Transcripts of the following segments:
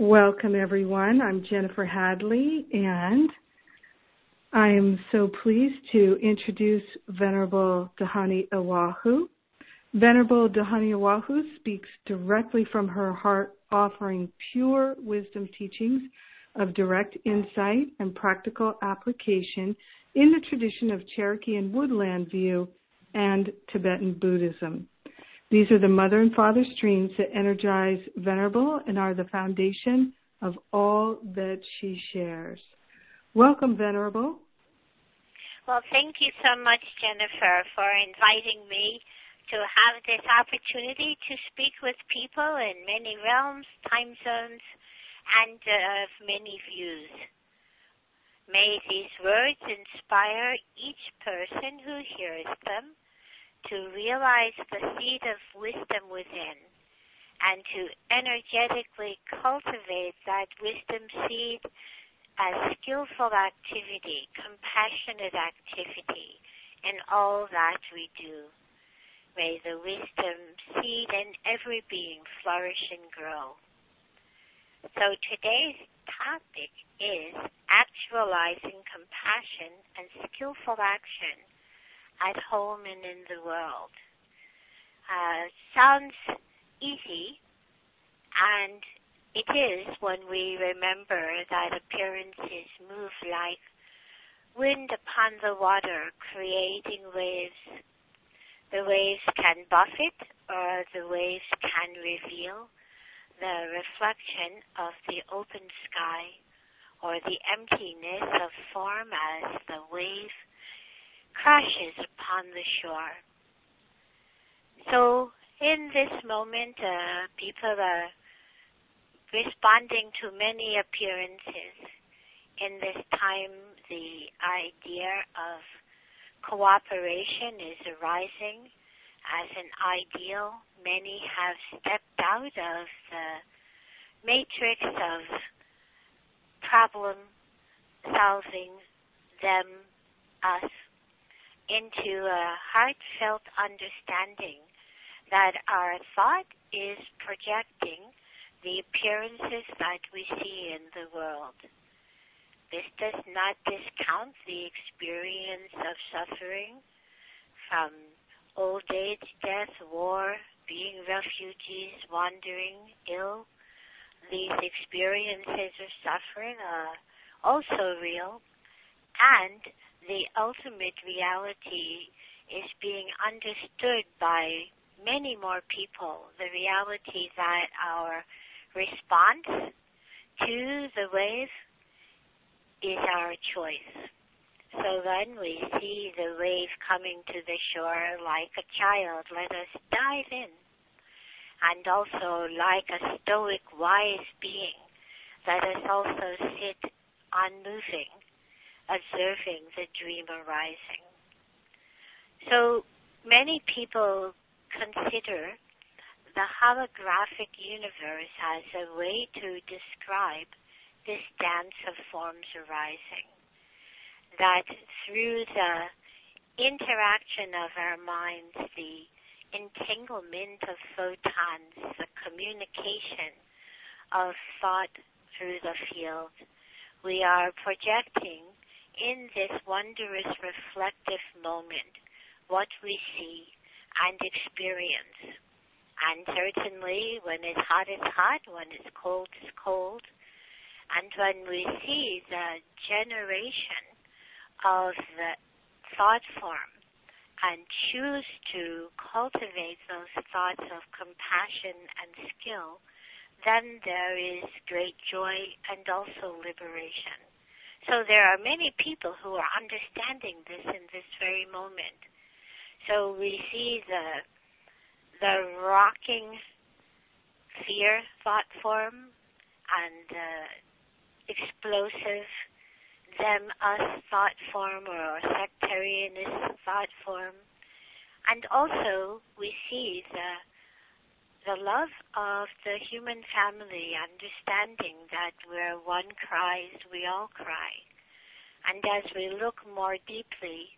Welcome, everyone. I'm Jennifer Hadley, and I am so pleased to introduce Venerable Dhyani Ywahoo. Venerable Dhyani Ywahoo speaks directly from her heart, offering pure wisdom teachings of direct insight and practical application in the tradition of Cherokee and Woodland view and Tibetan Buddhism. These are the mother and father streams that energize Venerable and are the foundation of all that she shares. Welcome, Venerable. Well, thank you so much, Jennifer, for inviting me to have this opportunity to speak with people in many realms, time zones, and uh, of many views. May these words inspire each person who hears them to realize the seed of wisdom within and to energetically cultivate that wisdom seed as skillful activity, compassionate activity in all that we do. May the wisdom seed in every being flourish and grow. So today's topic is actualizing compassion and skillful action at home and in the world. Uh, sounds easy, and it is when we remember that appearances move like wind upon the water, creating waves. The waves can buffet, or the waves can reveal the reflection of the open sky or the emptiness of form as the wave crashes upon the shore. So in this moment, uh, people are responding to many appearances. In this time, the idea of cooperation is arising as an ideal. Many have stepped out of the matrix of problem solving them, us, into a heartfelt understanding that our thought is projecting the appearances that we see in the world. This does not discount the experience of suffering from old age, death, war, being refugees, wandering, ill. These experiences of suffering are also real, and the ultimate reality is being understood by many more people. The reality that our response to the wave is our choice. So then we see the wave coming to the shore like a child. Let us dive in. And also like a stoic, wise being, let us also sit unmoving observing the dream arising. So many people consider the holographic universe as a way to describe this dance of forms arising. That through the interaction of our minds, the entanglement of photons, the communication of thought through the field, we are projecting in this wondrous reflective moment what we see and experience. And certainly when it's hot, it's hot. When it's cold, it's cold. And when we see the generation of the thought form and choose to cultivate those thoughts of compassion and skill, then there is great joy and also liberation. So there are many people who are understanding this in this very moment. So we see the the rocking fear thought form and explosive them us thought form or sectarianist thought form. And also we see the the love of the human family, understanding that where one cries, we all cry. And as we look more deeply,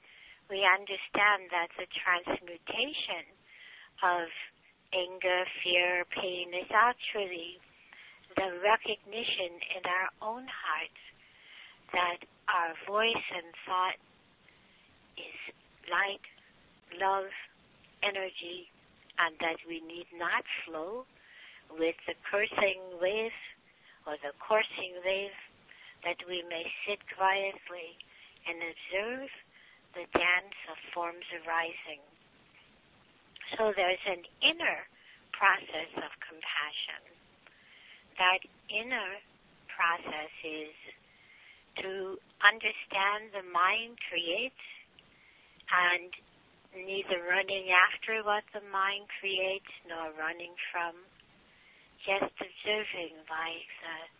we understand that the transmutation of anger, fear, pain is actually the recognition in our own hearts that our voice and thought is light, love, energy, and that we need not flow with the cursing wave or the coursing wave, that we may sit quietly and observe the dance of forms arising. So there's an inner process of compassion. That inner process is to understand the mind creates and neither running after what the mind creates nor running from, just observing like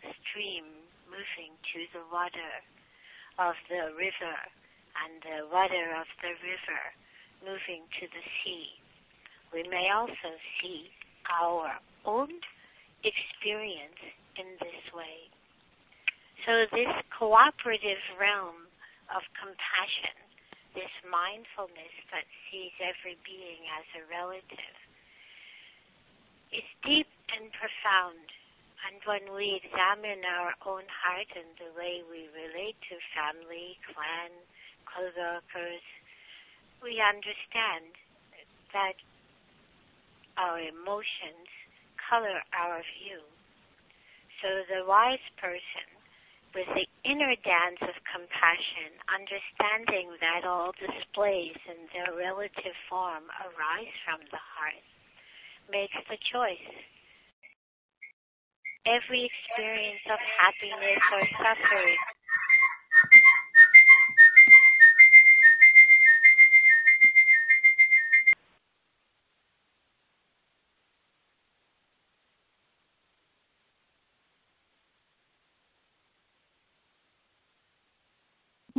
the stream moving to the water of the river and the water of the river moving to the sea. We may also see our own experience in this way. So this cooperative realm of compassion this mindfulness that sees every being as a relative is deep and profound. And when we examine our own heart and the way we relate to family, clan, co-workers, we understand that our emotions color our view. So the wise person with the inner dance of compassion, understanding that all displays in their relative form arise from the heart, makes the choice. Every experience of happiness or suffering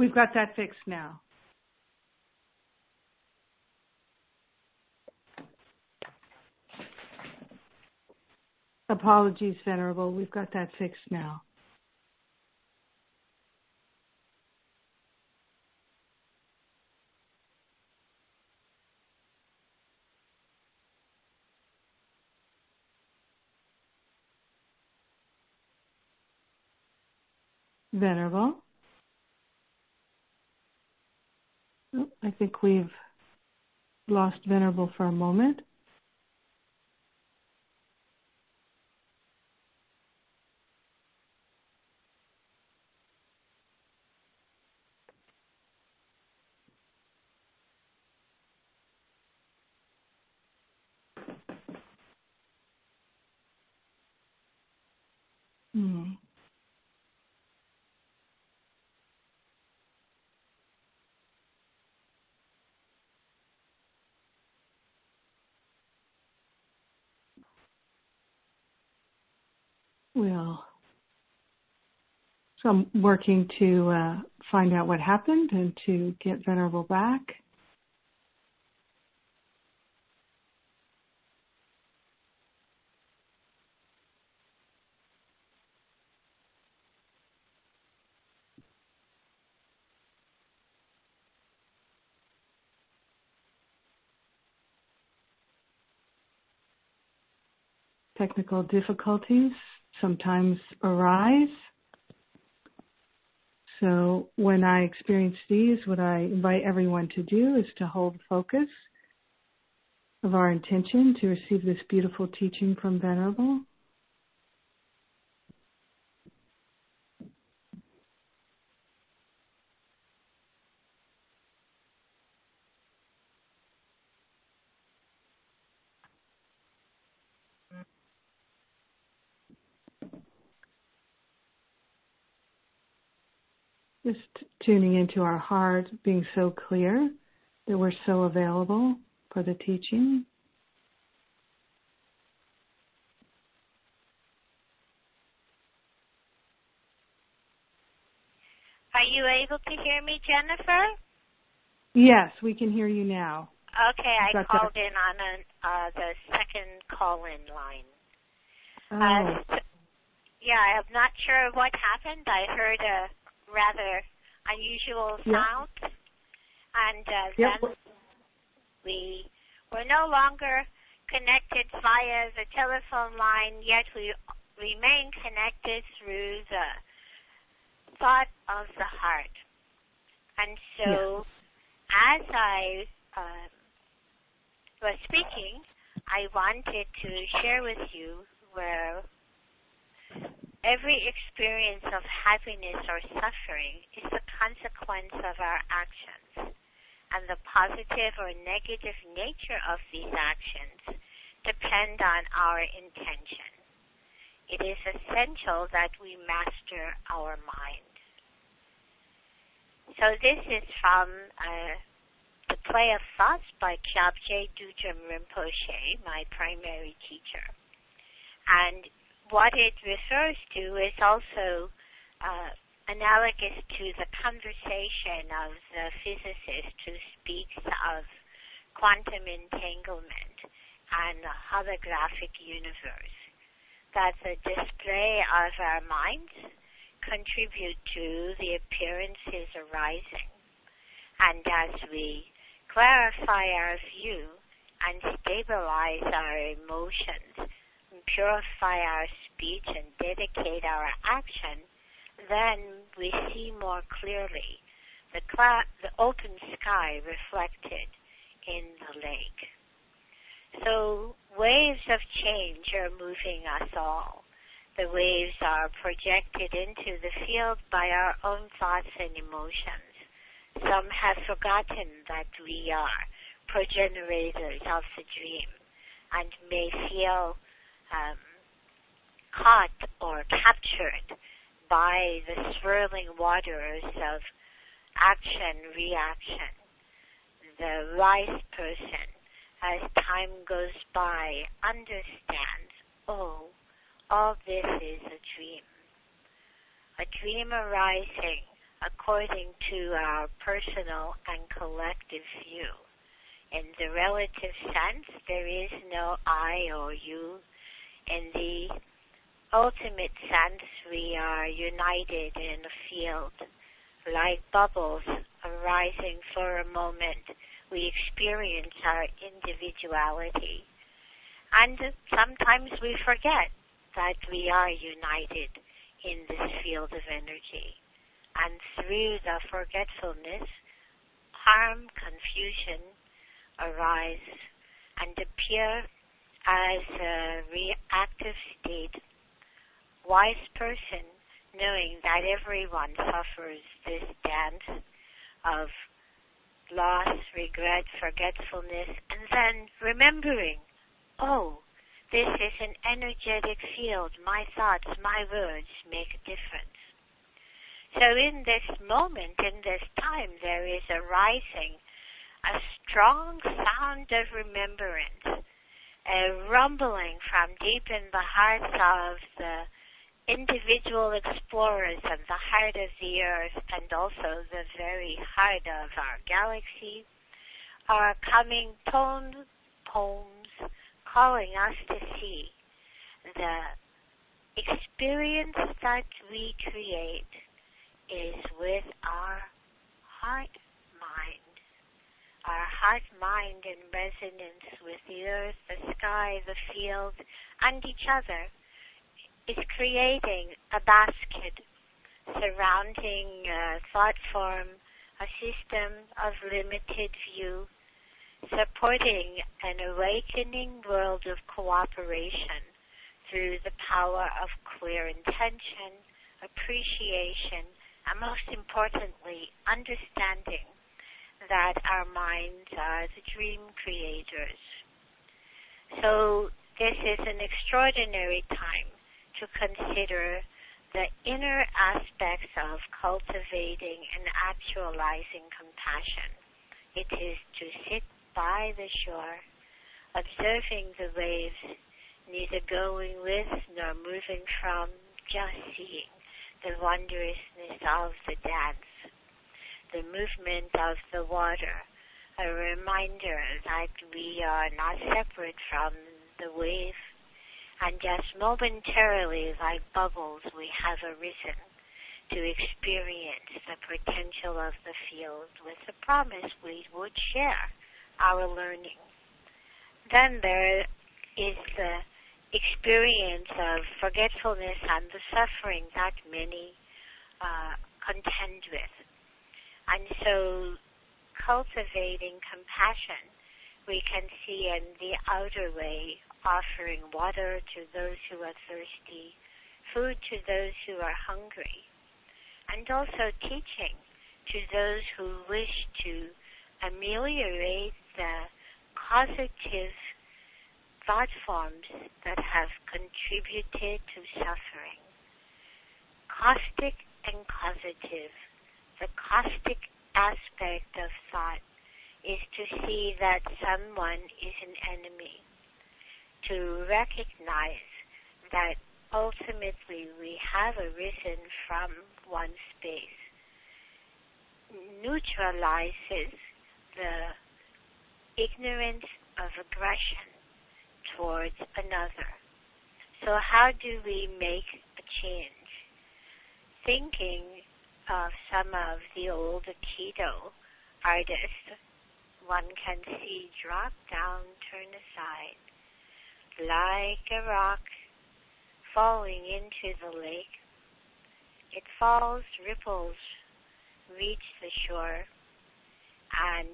We've got that fixed now. Apologies, Venerable. We've got that fixed now. Venerable. I think we've lost Venerable for a moment. Well, so I'm working to uh, find out what happened and to get Venerable back. Technical difficulties sometimes arise. So when I experience these, what I invite everyone to do is to hold focus of our intention to receive this beautiful teaching from Venerable. Just tuning into our heart, being so clear that we're so available for the teaching. Are you able to hear me, Jennifer? Yes, we can hear you now. Okay, I called in on an, uh, the second call-in line. Oh, Uh, yeah, I'm not sure what happened. I heard a rather unusual sound, and uh, Yep. then we were no longer connected via the telephone line. Yet we remain connected through the thought of the heart. And so, as I uh, was speaking, I wanted to share with you where every experience of happiness or suffering is the consequence of our actions, and the positive or negative nature of these actions depend on our intention. It is essential that we master our mind. So this is from uh, the Play of Thoughts by Kyabje Dudjom Rinpoche, my primary teacher. And what it refers to is also uh, analogous to the conversation of the physicist who speaks of quantum entanglement and the holographic universe. That the display of our minds contribute to the appearances arising. And as we clarify our view and stabilize our emotions, and purify our speech and dedicate our action, then we see more clearly the, the open sky reflected in the lake. So waves of change are moving us all the waves are projected into the field by our own thoughts and emotions. Some have forgotten that we are progenitors of the dream and may feel um, caught or captured by the swirling waters of action reaction. The wise person, as time goes by, understands, oh, all this is a dream. A dream arising according to our personal and collective view. In the relative sense, there is no I or you. In the ultimate sense, we are united in a field. Like bubbles arising for a moment, we experience our individuality. And sometimes we forget that we are united in this field of energy. And through the forgetfulness, harm, confusion arise and appear as a reactive state. Wise person, knowing that everyone suffers this dance of loss, regret, forgetfulness, and then remembering, oh, this is an energetic field. My thoughts, my words make a difference. So in this moment, in this time, there is arising a strong sound of remembrance, a rumbling from deep in the hearts of the individual explorers of the heart of the earth and also the very heart of our galaxy are coming tones, poems, calling us to see the experience that we create is with our heart mind. Our heart mind in resonance with the earth, the sky, the field, and each other is creating a basket surrounding a thought form, a system of limited view supporting an awakening world of cooperation through the power of clear intention, appreciation, and most importantly, understanding that our minds are the dream creators. So this is an extraordinary time to consider the inner aspects of cultivating and actualizing compassion. It is to sit by the shore, observing the waves, neither going with nor moving from, just seeing the wondrousness of the dance, the movement of the water, a reminder that we are not separate from the wave, and just momentarily, like bubbles, we have arisen to experience the potential of the field with the promise we would share our learning. Then there is the experience of forgetfulness and the suffering that many uh, contend with. And so, cultivating compassion, we can see in the outer way, offering water to those who are thirsty, food to those who are hungry, and also teaching to those who wish to ameliorate the causative thought forms that have contributed to suffering. Caustic and causative. The caustic aspect of thought is to see that someone is an enemy, to recognize that ultimately we have arisen from one space, neutralizes the ignorance of aggression towards another. So, how do we make a change? Thinking of some of the old Aikido artists, one can see drop down, turn aside, like a rock falling into the lake. It falls, ripples reach the shore, and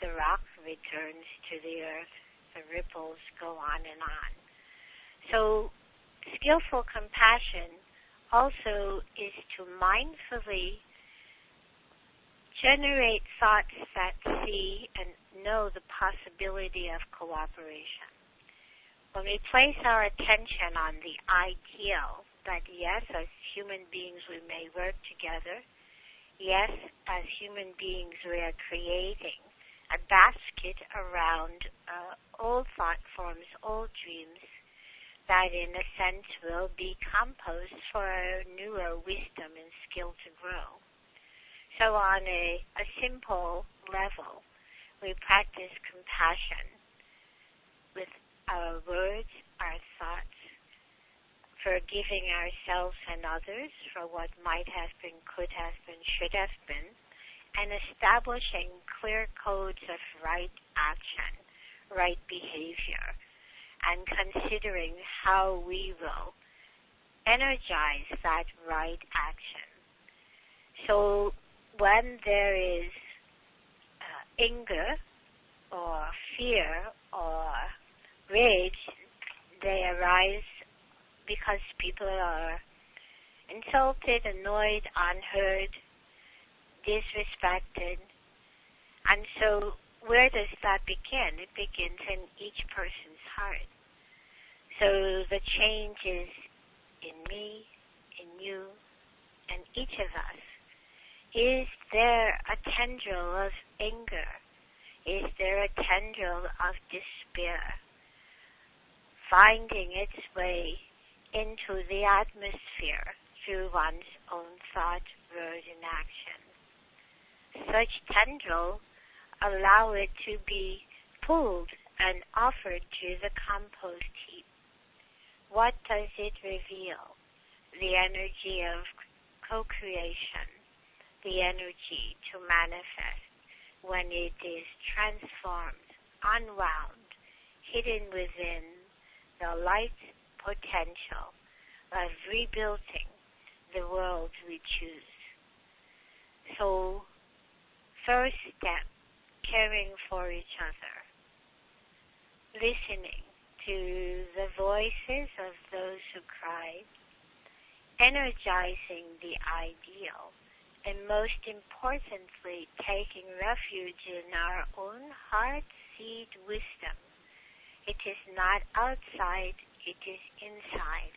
the rock returns to the earth the ripples go on and on. So, skillful compassion also is to mindfully generate thoughts that see and know the possibility of cooperation. When we place our attention on the ideal that yes, as human beings we may work together, yes, as human beings we are creating a basket around uh, old thought forms, old dreams that in a sense will be compost for newer wisdom and skill to grow. So on a, a simple level, we practice compassion our words, our thoughts, forgiving ourselves and others for what might have been, could have been, should have been, and establishing clear codes of right action, right behavior, and considering how we will energize that right action. So when there is uh, anger or fear or rage, they arise because people are insulted, annoyed, unheard, disrespected. And so, where does that begin? It begins in each person's heart. So, the change is in me, in you, and each of us. Is there a tendril of anger? Is there a tendril of despair finding its way into the atmosphere through one's own thought, word, and action? such tendril allow it to be pulled and offered to the compost heap. What does it reveal? The energy of co-creation, the energy to manifest when it is transformed, unwound, hidden within the light potential of rebuilding the world we choose. So First step, caring for each other. Listening to the voices of those who cry, energizing the ideal, and most importantly, taking refuge in our own heart seed wisdom. It is not outside, it is inside.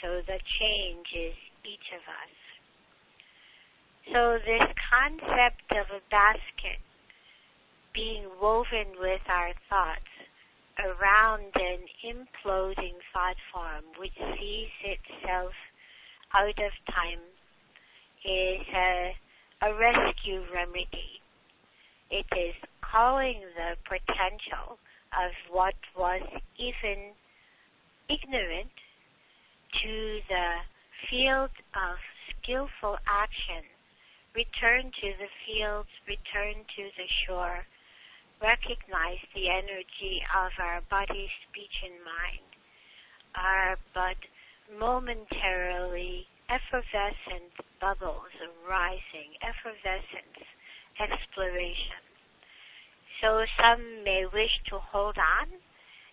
So the change is each of us. So this concept of a basket being woven with our thoughts around an imploding thought form which sees itself out of time is a, a rescue remedy. It is calling the potential of what was even ignorant to the field of skillful action return to the fields, return to the shore, recognize the energy of our body, speech, and mind, are but momentarily effervescent bubbles arising, effervescence, exploration. So some may wish to hold on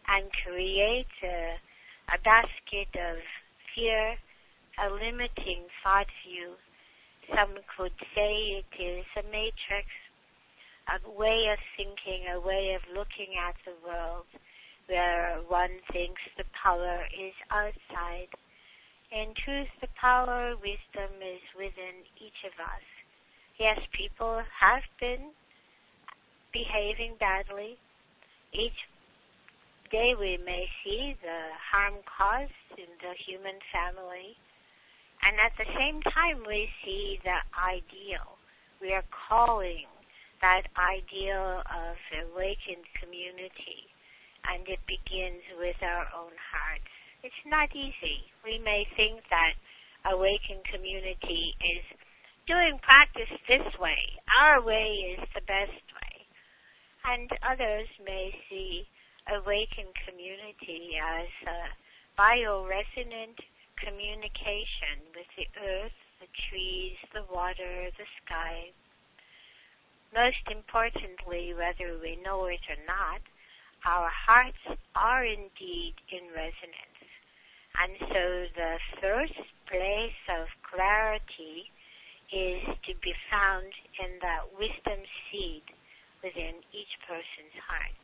and create a, a basket of fear, a limiting thought view. Some could say it is a matrix, a way of thinking, a way of looking at the world where one thinks the power is outside. In truth, the power, wisdom is within each of us. Yes, people have been behaving badly. Each day we may see the harm caused in the human family. And at the same time, we see the ideal. We are calling that ideal of awakened community. And it begins with our own hearts. It's not easy. We may think that awakened community is doing practice this way. Our way is the best way. And others may see awakened community as a bioresonant communication with the earth, the trees, the water, the sky. Most importantly, whether we know it or not, our hearts are indeed in resonance. And so the first place of clarity is to be found in that wisdom seed within each person's heart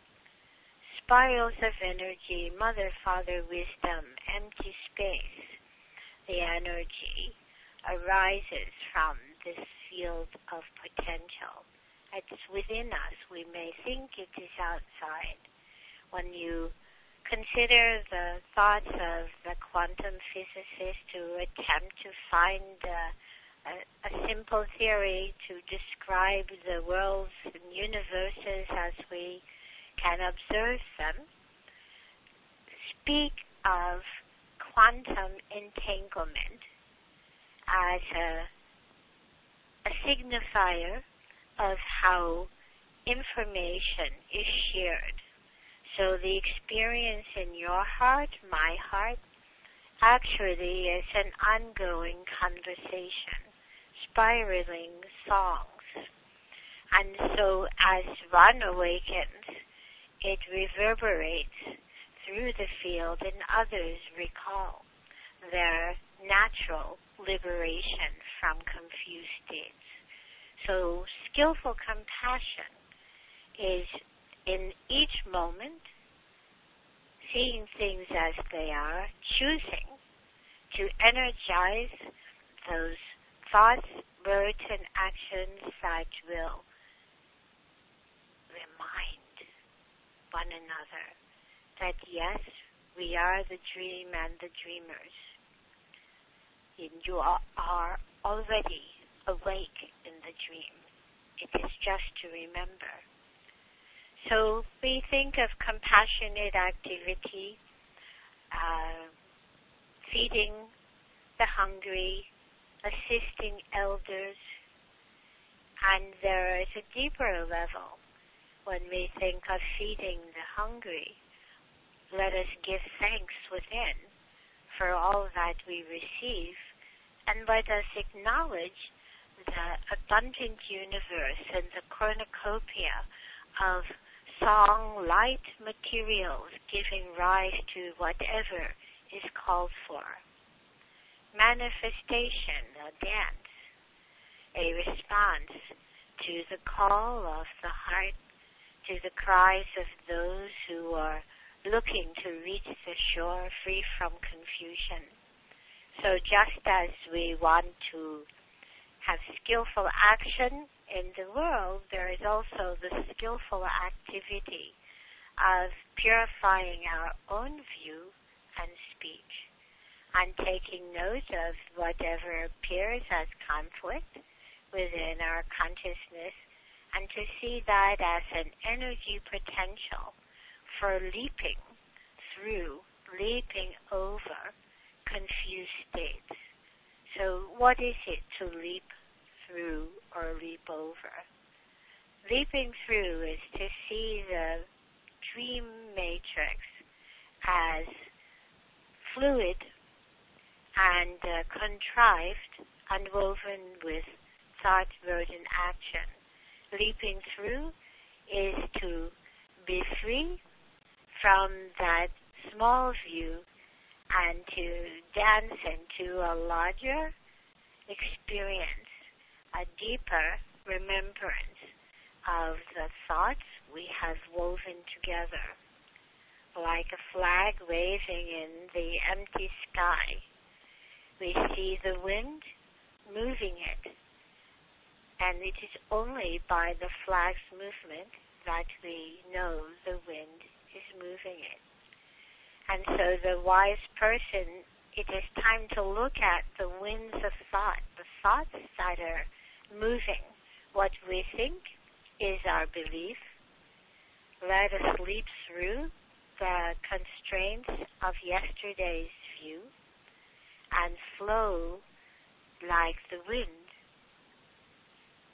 spirals of energy, mother, father, wisdom, empty space, the energy arises from this field of potential. It's within us. We may think it is outside. When you consider the thoughts of the quantum physicist who attempt to find a, a, a simple theory to describe the worlds and universes as we can observe them, speak of quantum entanglement as a, a signifier of how information is shared. So the experience in your heart, my heart, actually is an ongoing conversation, spiraling songs. And so as one awakens, it reverberates through the field and others recall their natural liberation from confused states. So skillful compassion is in each moment seeing things as they are, choosing to energize those thoughts, words, and actions that will remind one another that yes, we are the dream and the dreamers. And you are already awake in the dream. It is just to remember. So we think of compassionate activity, uh, feeding the hungry, assisting elders, and there is a deeper level when we think of feeding the hungry, let us give thanks within for all that we receive, and let us acknowledge the abundant universe and the cornucopia of song, light materials giving rise to whatever is called for. Manifestation, a dance, a response to the call of the heart to the cries of those who are looking to reach the shore free from confusion. So just as we want to have skillful action in the world, there is also the skillful activity of purifying our own view and speech and taking note of whatever appears as conflict within our consciousness and to see that as an energy potential for leaping through, leaping over confused states. So, what is it to leap through or leap over? Leaping through is to see the dream matrix as fluid and uh, contrived and woven with thought, word, and action. Leaping through is to be free from that small view and to dance into a larger experience, a deeper remembrance of the thoughts we have woven together, like a flag waving in the empty sky. We see the wind moving it, and it is only by the flag's movement that we know the wind is moving it. And so the wise person, it is time to look at the winds of thought, the thoughts that are moving. What we think is our belief. Let us leap through the constraints of yesterday's view and flow like the wind,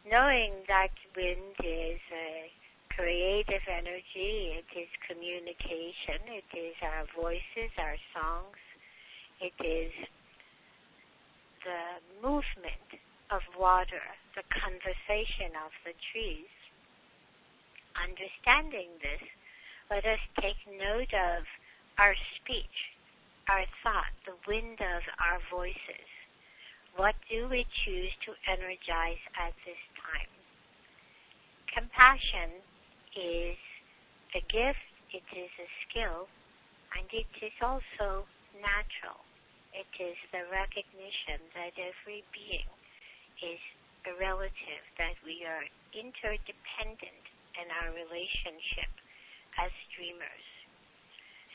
knowing that wind is a creative energy, it is communication, it is our voices, our songs, it is the movement of water, the conversation of the trees. Understanding this, let us take note of our speech, our thought, the wind of our voices. What do we choose to energize at this time? Compassion is a gift, it is a skill, and it is also natural. It is the recognition that every being is a relative, that we are interdependent in our relationship as dreamers.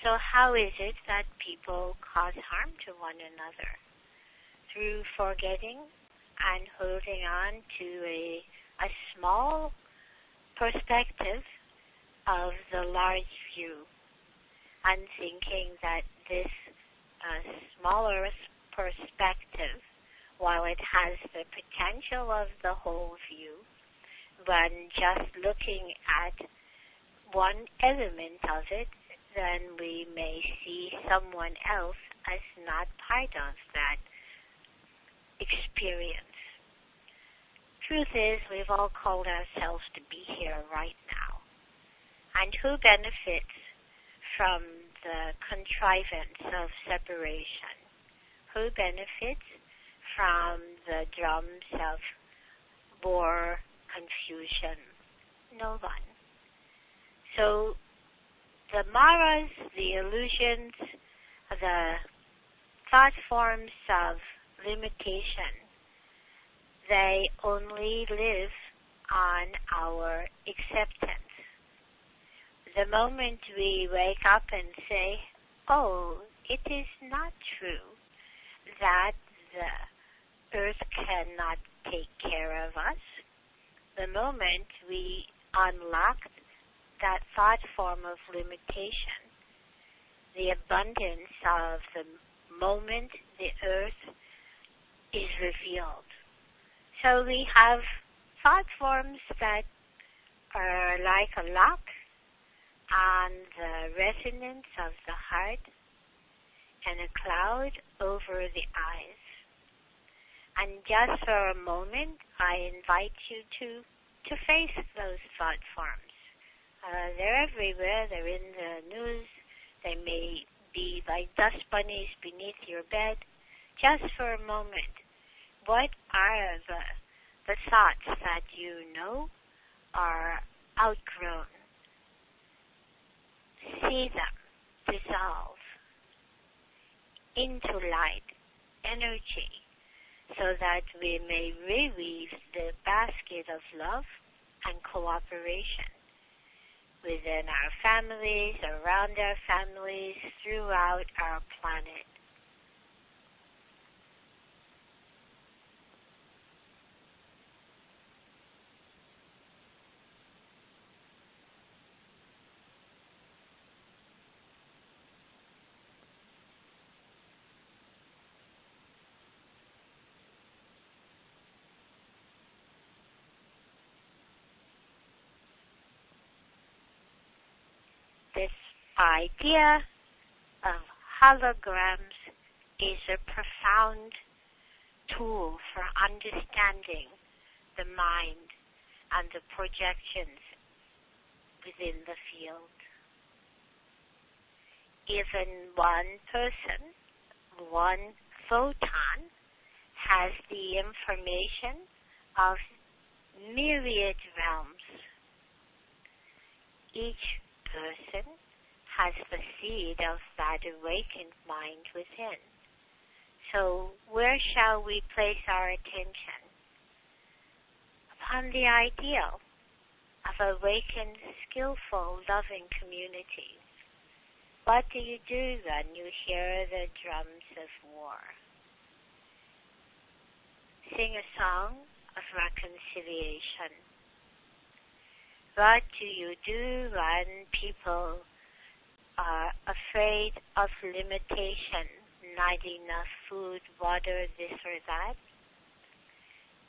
So, how is it that people cause harm to one another? Through forgetting and holding on to a, a small perspective of the large view and thinking that this uh, smaller perspective, while it has the potential of the whole view, when just looking at one element of it, then we may see someone else as not part of that experience truth is, we've all called ourselves to be here right now. And who benefits from the contrivance of separation? Who benefits from the drums of war, confusion? No one. So the maras, the illusions, the thought forms of limitation they only live on our acceptance. The moment we wake up and say, oh, it is not true that the earth cannot take care of us, the moment we unlock that thought form of limitation, the abundance of the moment the earth is revealed. So we have thought forms that are like a lock on the resonance of the heart and a cloud over the eyes. And just for a moment, I invite you to to face those thought forms. Uh, they're everywhere. They're in the news. They may be like dust bunnies beneath your bed. Just for a moment, what are the, the thoughts that you know are outgrown? See them dissolve into light, energy, so that we may reweave the basket of love and cooperation within our families, around our families, throughout our planet. this idea of holograms is a profound tool for understanding the mind and the projections within the field. Even one person, one photon, has the information of myriad realms. Each person has the seed of that awakened mind within. So, where shall we place our attention? Upon the ideal of awakened, skillful, loving community. What do you do when you hear the drums of war? Sing a song of reconciliation. What do you do when people are afraid of limitation, not enough food, water, this or that?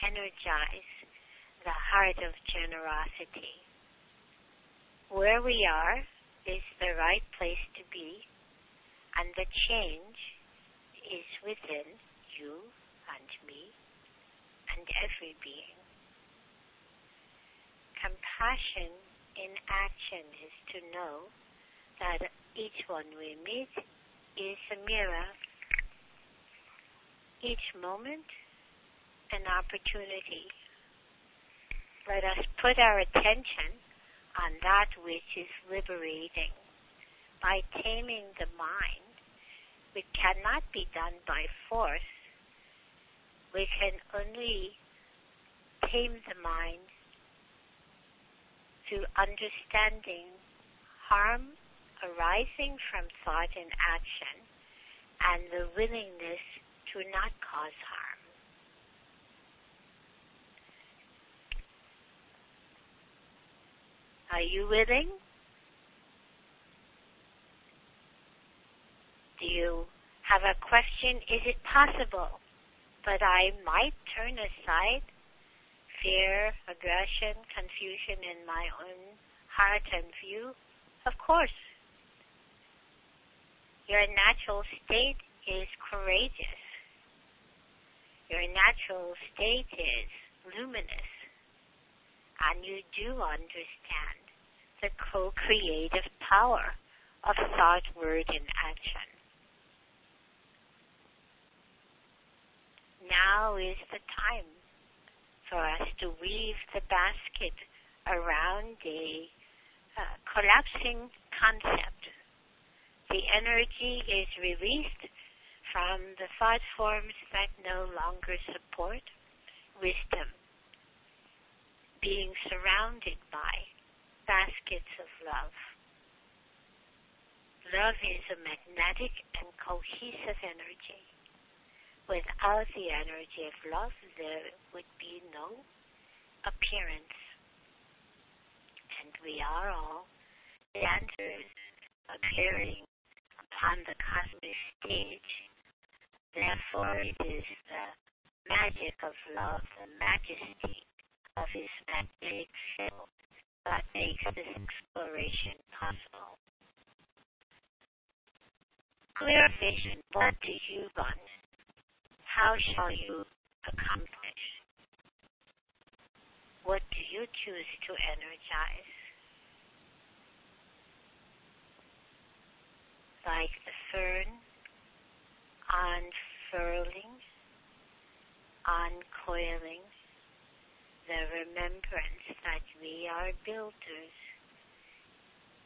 Energize the heart of generosity. Where we are is the right place to be, and the change is within you and me and every being. Compassion in action is to know that each one we meet is a mirror. Each moment, an opportunity let us put our attention on that which is liberating. By taming the mind, which cannot be done by force, we can only tame the mind through understanding harm arising from thought and action and the willingness to not cause harm. Are you willing? Do you have a question? Is it possible? But I might turn aside fear, aggression, confusion in my own heart and view? Of course. Your natural state is courageous. Your natural state is luminous and you do understand the co-creative power of thought, word, and action. Now is the time for us to weave the basket around a uh, collapsing concept. The energy is released from the thought forms that no longer support wisdom being surrounded by baskets of love. Love is a magnetic and cohesive energy. Without the energy of love, there would be no appearance. And we are all dancers appearing upon the cosmic stage. Therefore, it is the magic of love, the majesty of his magnetic field that makes this exploration possible. Clear vision, what do you want? How shall you accomplish? What do you choose to energize? Like the fern unfurling, uncoiling, the remembrance that we are builders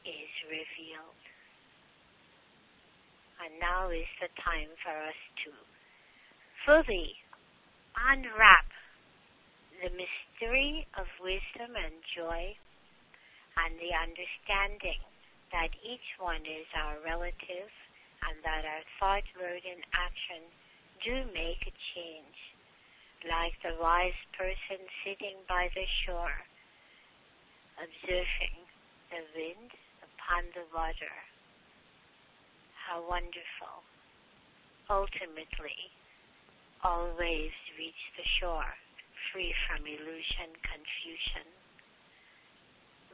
is revealed. And now is the time for us to fully unwrap the mystery of wisdom and joy and the understanding that each one is our relative and that our thought, word, and action do make a change like the wise person sitting by the shore, observing the wind upon the water. How wonderful. Ultimately, all waves reach the shore, free from illusion, confusion,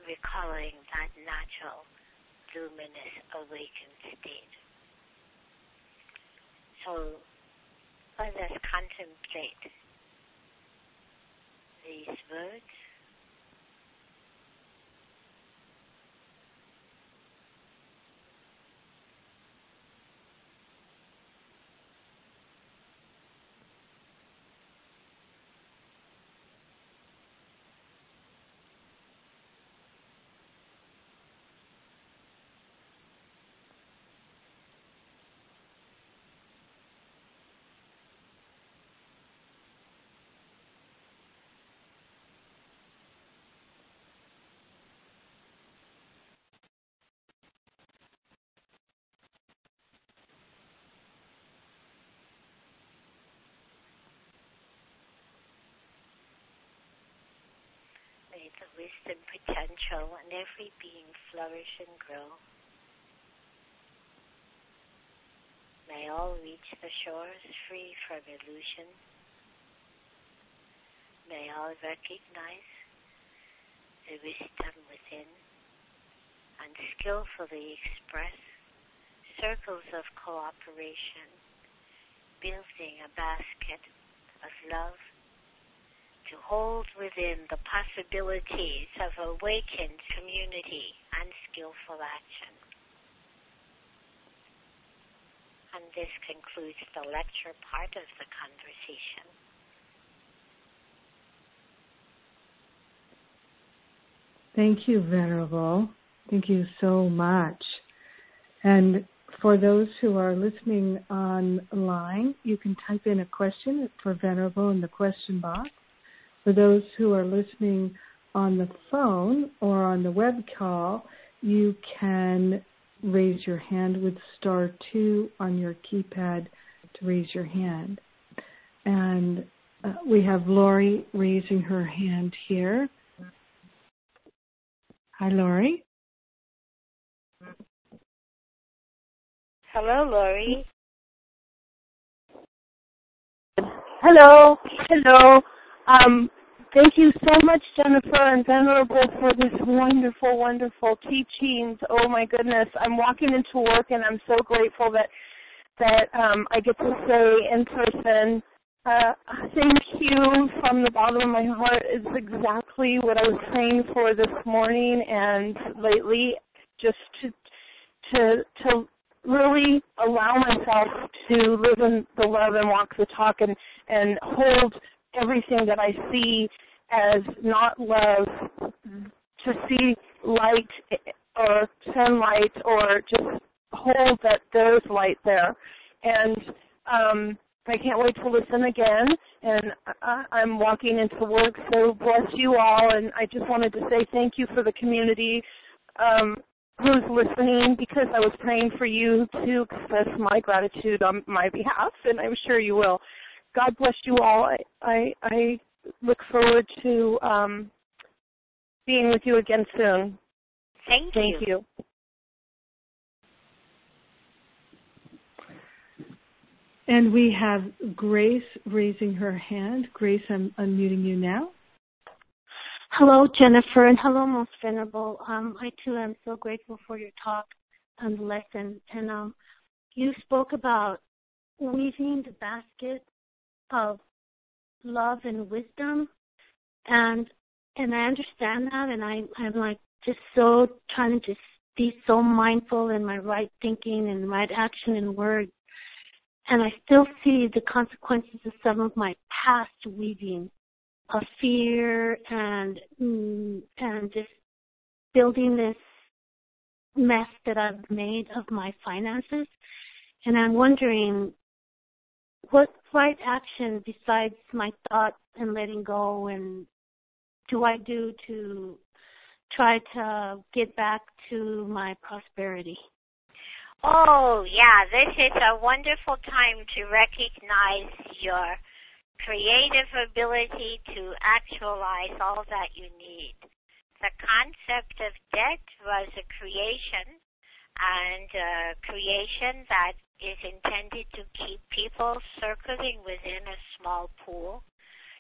recalling that natural, luminous awakened state. So let us contemplate these words May the wisdom potential in every being flourish and grow. May all reach the shores free from illusion. May all recognize the wisdom within and skillfully express circles of cooperation, building a basket of love to hold within the possibilities of awakened community and skillful action. And this concludes the lecture part of the conversation. Thank you, Venerable. Thank you so much. And for those who are listening online, you can type in a question for Venerable in the question box. For those who are listening on the phone or on the web call, you can raise your hand with star two on your keypad to raise your hand. And uh, we have Lori raising her hand here. Hi, Lori. Hello, Lori. Hello, hello. Um, thank you so much, Jennifer and Venerable, for this wonderful, wonderful teachings. Oh my goodness, I'm walking into work and I'm so grateful that that um, I get to say in person. Uh, thank you from the bottom of my heart is exactly what I was praying for this morning and lately, just to to to really allow myself to live in the love and walk the talk and and hold everything that I see as not love to see light or sunlight or just hold that there's light there and um I can't wait to listen again and I, I'm walking into work so bless you all and I just wanted to say thank you for the community um who's listening because I was praying for you to express my gratitude on my behalf and I'm sure you will. God bless you all. I I, I look forward to um, being with you again soon. Thank, Thank you. you. And we have Grace raising her hand. Grace, I'm unmuting you now. Hello, Jennifer, and hello, Most Venerable. Um, I too am so grateful for your talk and the lesson. And um, you spoke about weaving the basket of love and wisdom, and and I understand that, and I I'm like just so trying to just be so mindful in my right thinking and right action and words. and I still see the consequences of some of my past weaving of fear and mm, and just building this mess that I've made of my finances. And I'm wondering what right action besides my thoughts and letting go and do I do to try to get back to my prosperity? Oh, yeah, this is a wonderful time to recognize your creative ability to actualize all that you need. The concept of debt was a creation and a creation that is intended to keep people circling within a small pool.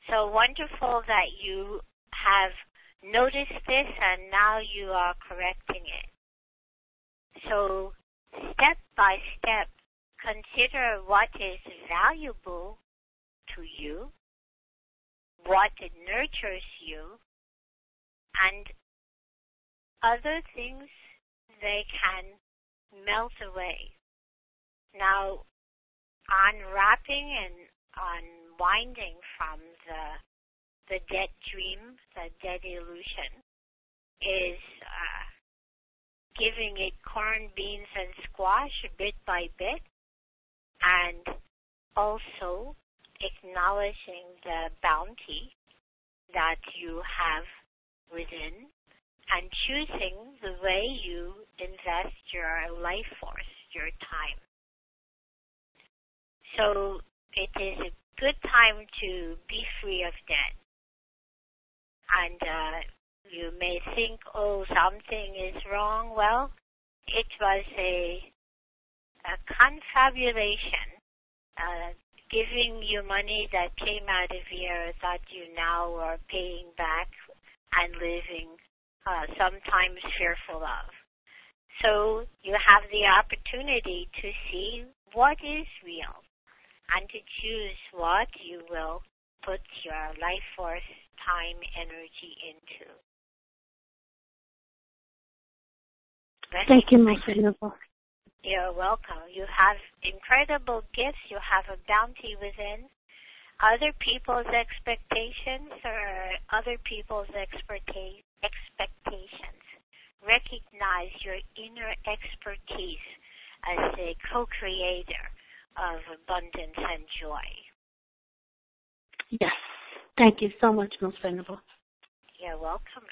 So wonderful that you have noticed this and now you are correcting it. So step by step consider what is valuable to you, what nurtures you, and other things they can melt away. Now, unwrapping and unwinding from the the dead dream, the dead illusion, is uh, giving it corn, beans, and squash bit by bit, and also acknowledging the bounty that you have within and choosing the way you invest your life force, your time. So it is a good time to be free of debt. And uh, you may think, oh, something is wrong. Well, it was a, a confabulation, uh, giving you money that came out of here that you now are paying back and living uh, sometimes fearful of. So you have the opportunity to see what is real and to choose what you will put your life force, time, energy into. Thank you, my Venerable. You're welcome. You have incredible gifts. You have a bounty within. Other people's expectations or other people's expectations recognize your inner expertise as a co-creator of abundance and joy. Yes. Thank you so much, Most Venerable. You're welcome.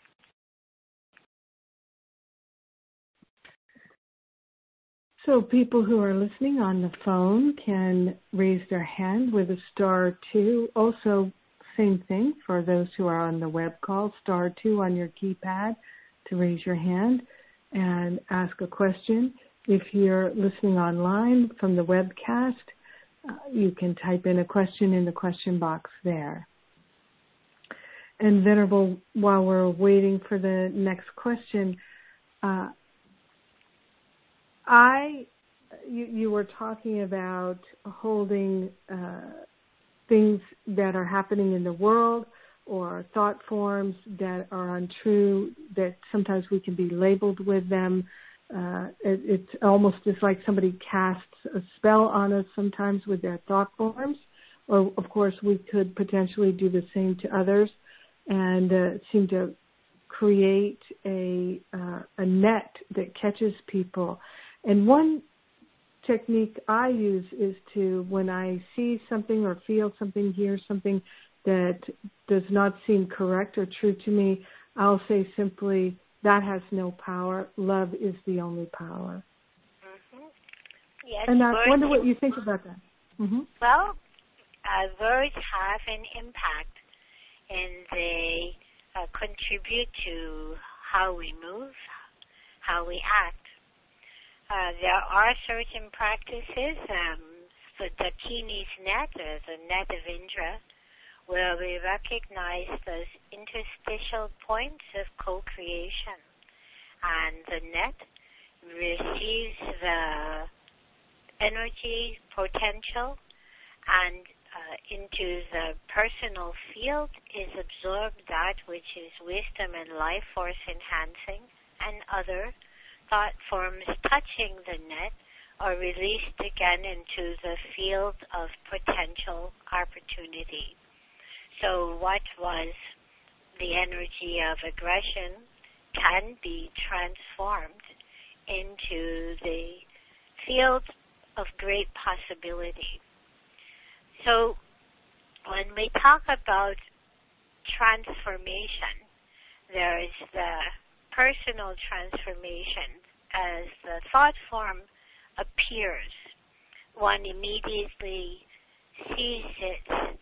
So people who are listening on the phone can raise their hand with a star two. Also, same thing for those who are on the web call, star two on your keypad to raise your hand and ask a question. If you're listening online from the webcast, uh, you can type in a question in the question box there. And Venerable, while we're waiting for the next question, uh, I, you, you, were talking about holding uh, things that are happening in the world or thought forms that are untrue, that sometimes we can be labeled with them. Uh, it, it's almost is like somebody casts a spell on us sometimes with their thought forms. Or, of course, we could potentially do the same to others and uh, seem to create a uh, a net that catches people. And one technique I use is to when I see something or feel something, hear something that does not seem correct or true to me, I'll say simply, that has no power. Love is the only power. Mm-hmm. Yes, and I wonder what you think about that. Mm-hmm. Well, uh, words have an impact, and they uh, contribute to how we move, how we act. Uh, there are certain practices, um, the Dakini's net, or the net of Indra, where we recognize those interstitial points of co-creation. And the net receives the energy potential and uh, into the personal field is absorbed that which is wisdom and life force enhancing and other thought forms touching the net are released again into the field of potential opportunity. So, what was the energy of aggression can be transformed into the field of great possibility. So, when we talk about transformation, there is the personal transformation as the thought form appears. One immediately sees its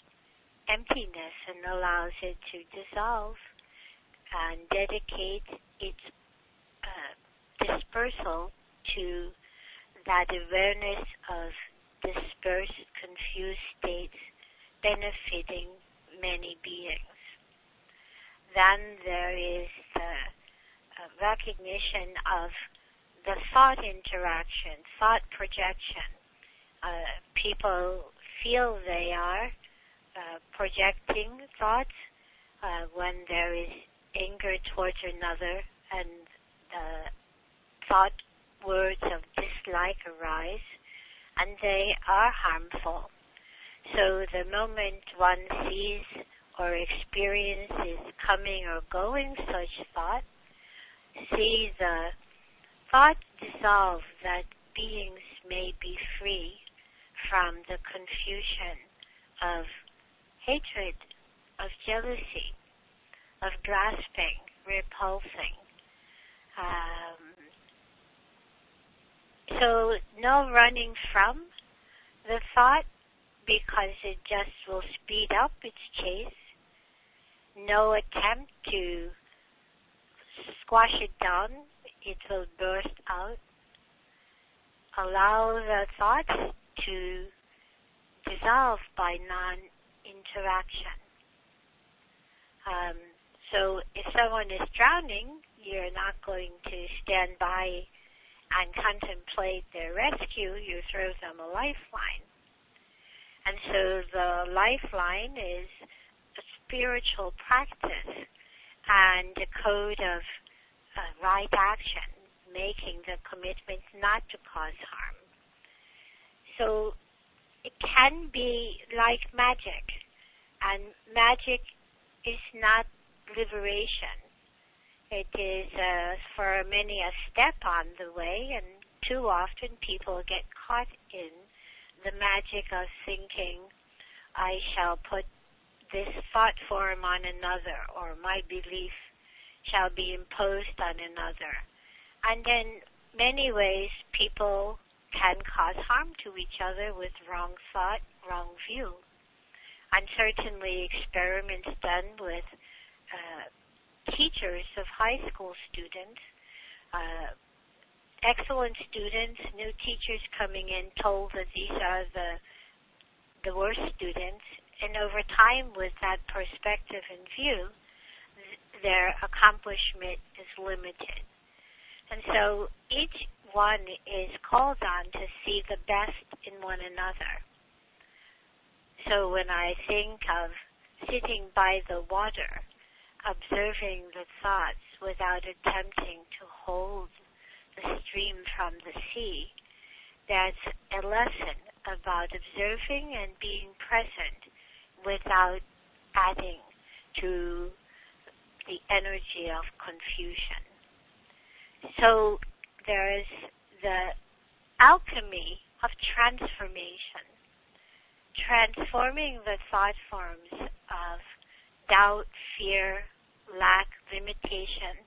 emptiness and allows it to dissolve and dedicate its uh, dispersal to that awareness of dispersed, confused states benefiting many beings. Then there is the uh, recognition of the thought interaction, thought projection, uh, people feel they are uh, projecting thoughts uh, when there is anger towards another and thought words of dislike arise, and they are harmful. So the moment one sees or experiences coming or going such thought, see the thought dissolve that beings may be free from the confusion of hatred, of jealousy, of grasping, repulsing. Um, so no running from the thought because it just will speed up its chase. No attempt to squash it down, it will burst out. Allow the thoughts to dissolve by non-interaction. Um, so if someone is drowning, you're not going to stand by and contemplate their rescue. You throw them a lifeline. And so the lifeline is a spiritual practice and a code of uh, right action, making the commitment not to cause harm. So it can be like magic, and magic is not liberation. It is uh, for many a step on the way, and too often people get caught in the magic of thinking, I shall put this thought form on another, or my belief shall be imposed on another. And in many ways, people can cause harm to each other with wrong thought, wrong view. And certainly experiments done with uh, teachers of high school students, uh, excellent students, new teachers coming in told that these are the the worst students, and over time, with that perspective in view, th- their accomplishment is limited. And so each one is called on to see the best in one another. So when I think of sitting by the water observing the thoughts without attempting to hold the stream from the sea, that's a lesson about observing and being present without adding to the energy of confusion. So there is the alchemy of transformation, transforming the thought forms of doubt, fear, lack, limitation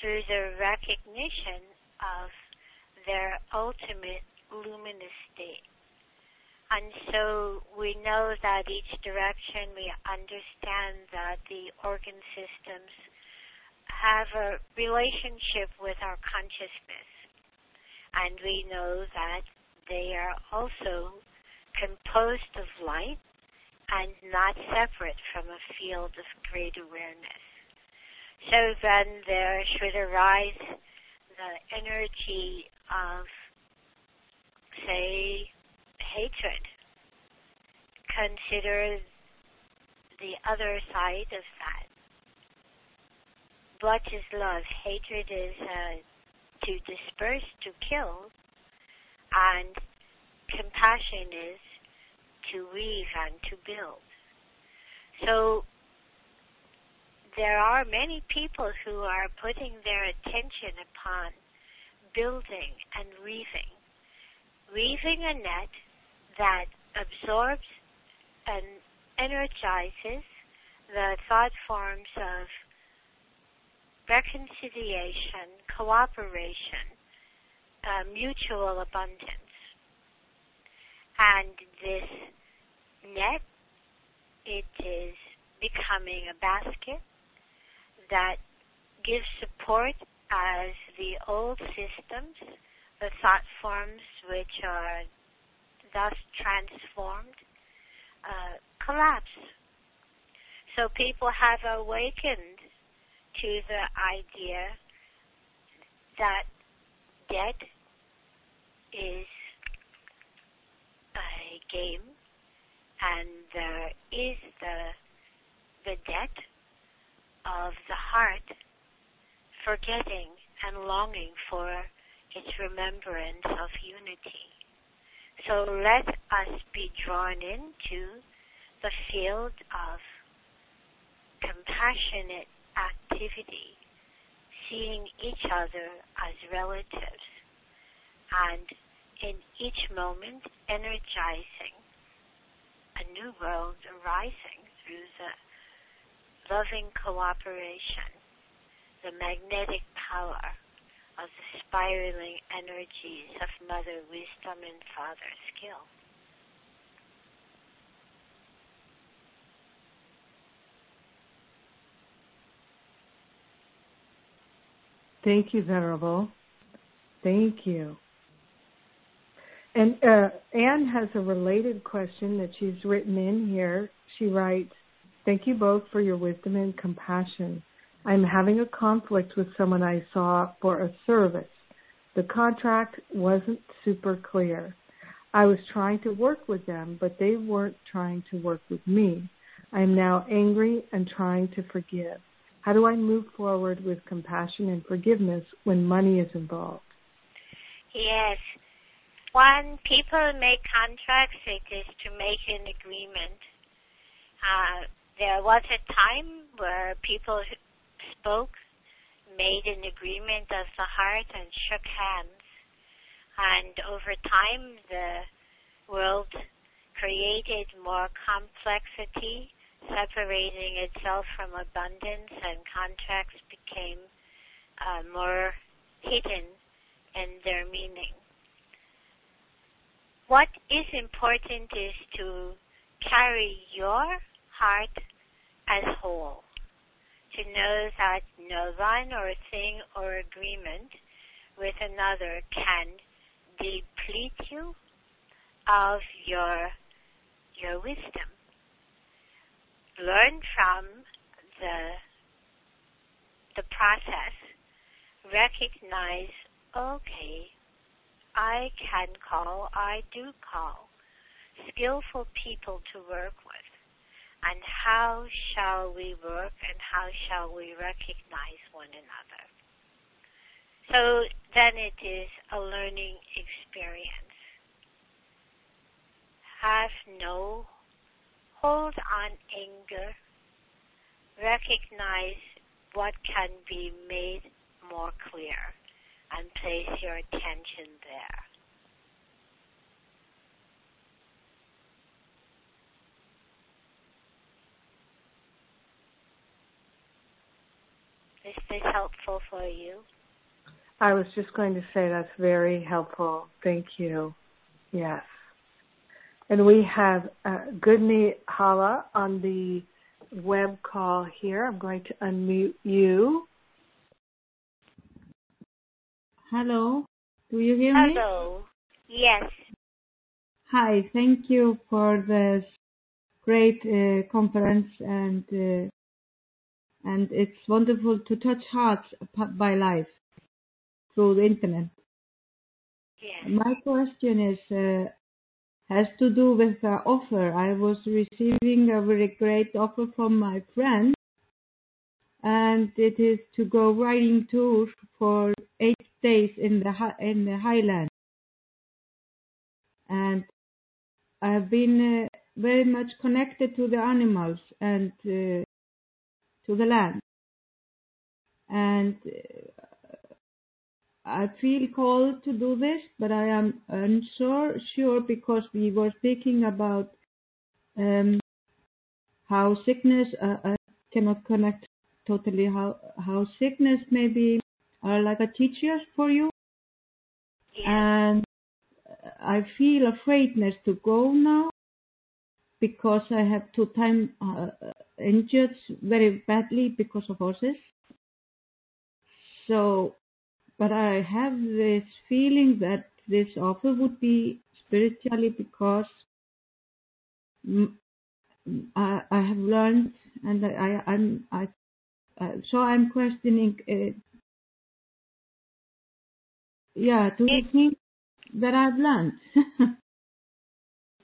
through the recognition of their ultimate luminous state. And so we know that each direction we understand that the organ systems have a relationship with our consciousness. And we know that they are also composed of light and not separate from a field of great awareness. So then there should arise the energy of, say, hatred. Consider the other side of that. What is love? Hatred is uh, to disperse, to kill, and compassion is to weave and to build. So there are many people who are putting their attention upon building and weaving. Weaving a net that absorbs and energizes the thought forms of reconciliation, cooperation, uh, mutual abundance. And this net, it is becoming a basket that gives support as the old systems, the thought forms which are thus transformed, uh, collapse. So people have awakened to the idea that debt is a game, and there is the the debt of the heart forgetting and longing for its remembrance of unity. So let us be drawn into the field of compassionate activity, seeing each other as relatives, and in each moment energizing a new world arising through the loving cooperation, the magnetic power of the spiraling energies of Mother Wisdom and Father Skill. Thank you, Venerable. Thank you. And uh, Anne has a related question that she's written in here. She writes, Thank you both for your wisdom and compassion. I'm having a conflict with someone I saw for a service. The contract wasn't super clear. I was trying to work with them, but they weren't trying to work with me. I am now angry and trying to forgive. How do I move forward with compassion and forgiveness when money is involved? Yes. When people make contracts, it is to make an agreement. Uh, there was a time where people spoke, made an agreement of the heart, and shook hands. And over time, the world created more complexity, separating itself from abundance, and contracts became uh, more hidden in their meaning. What is important is to carry your heart as whole. To know that no one or thing or agreement with another can deplete you of your your wisdom. Learn from the the process. Recognize, okay, I can call, I do call skillful people to work with and how shall we work and how shall we recognize one another. So then it is a learning experience. Have no hold on anger. Recognize what can be made more clear and place your attention there. Is this helpful for you? I was just going to say that's very helpful. Thank you. Yes. And we have uh, Goodney Hala on the web call here. I'm going to unmute you. Hello. Do you hear me? Hello. Yes. Hi. Thank you for this great uh, conference and uh, and it's wonderful to touch hearts by life through the internet. Yes. My question is uh, has to do with the offer. I was receiving a very great offer from my friend, and it is to go riding tour for eight days in the in the highlands. And I've been uh, very much connected to the animals and uh, to the land. And uh, I feel called to do this, but I am unsure sure because we were speaking about um, how sickness uh, I cannot connect totally how how sickness maybe are like a teacher for you, and I feel afraidness to go now because I have two time uh, injured very badly because of horses. So, but I have this feeling that this offer would be spiritually because I, I have learned and I, I'm, I, uh, so I'm questioning, it. yeah, to the things that I've learned.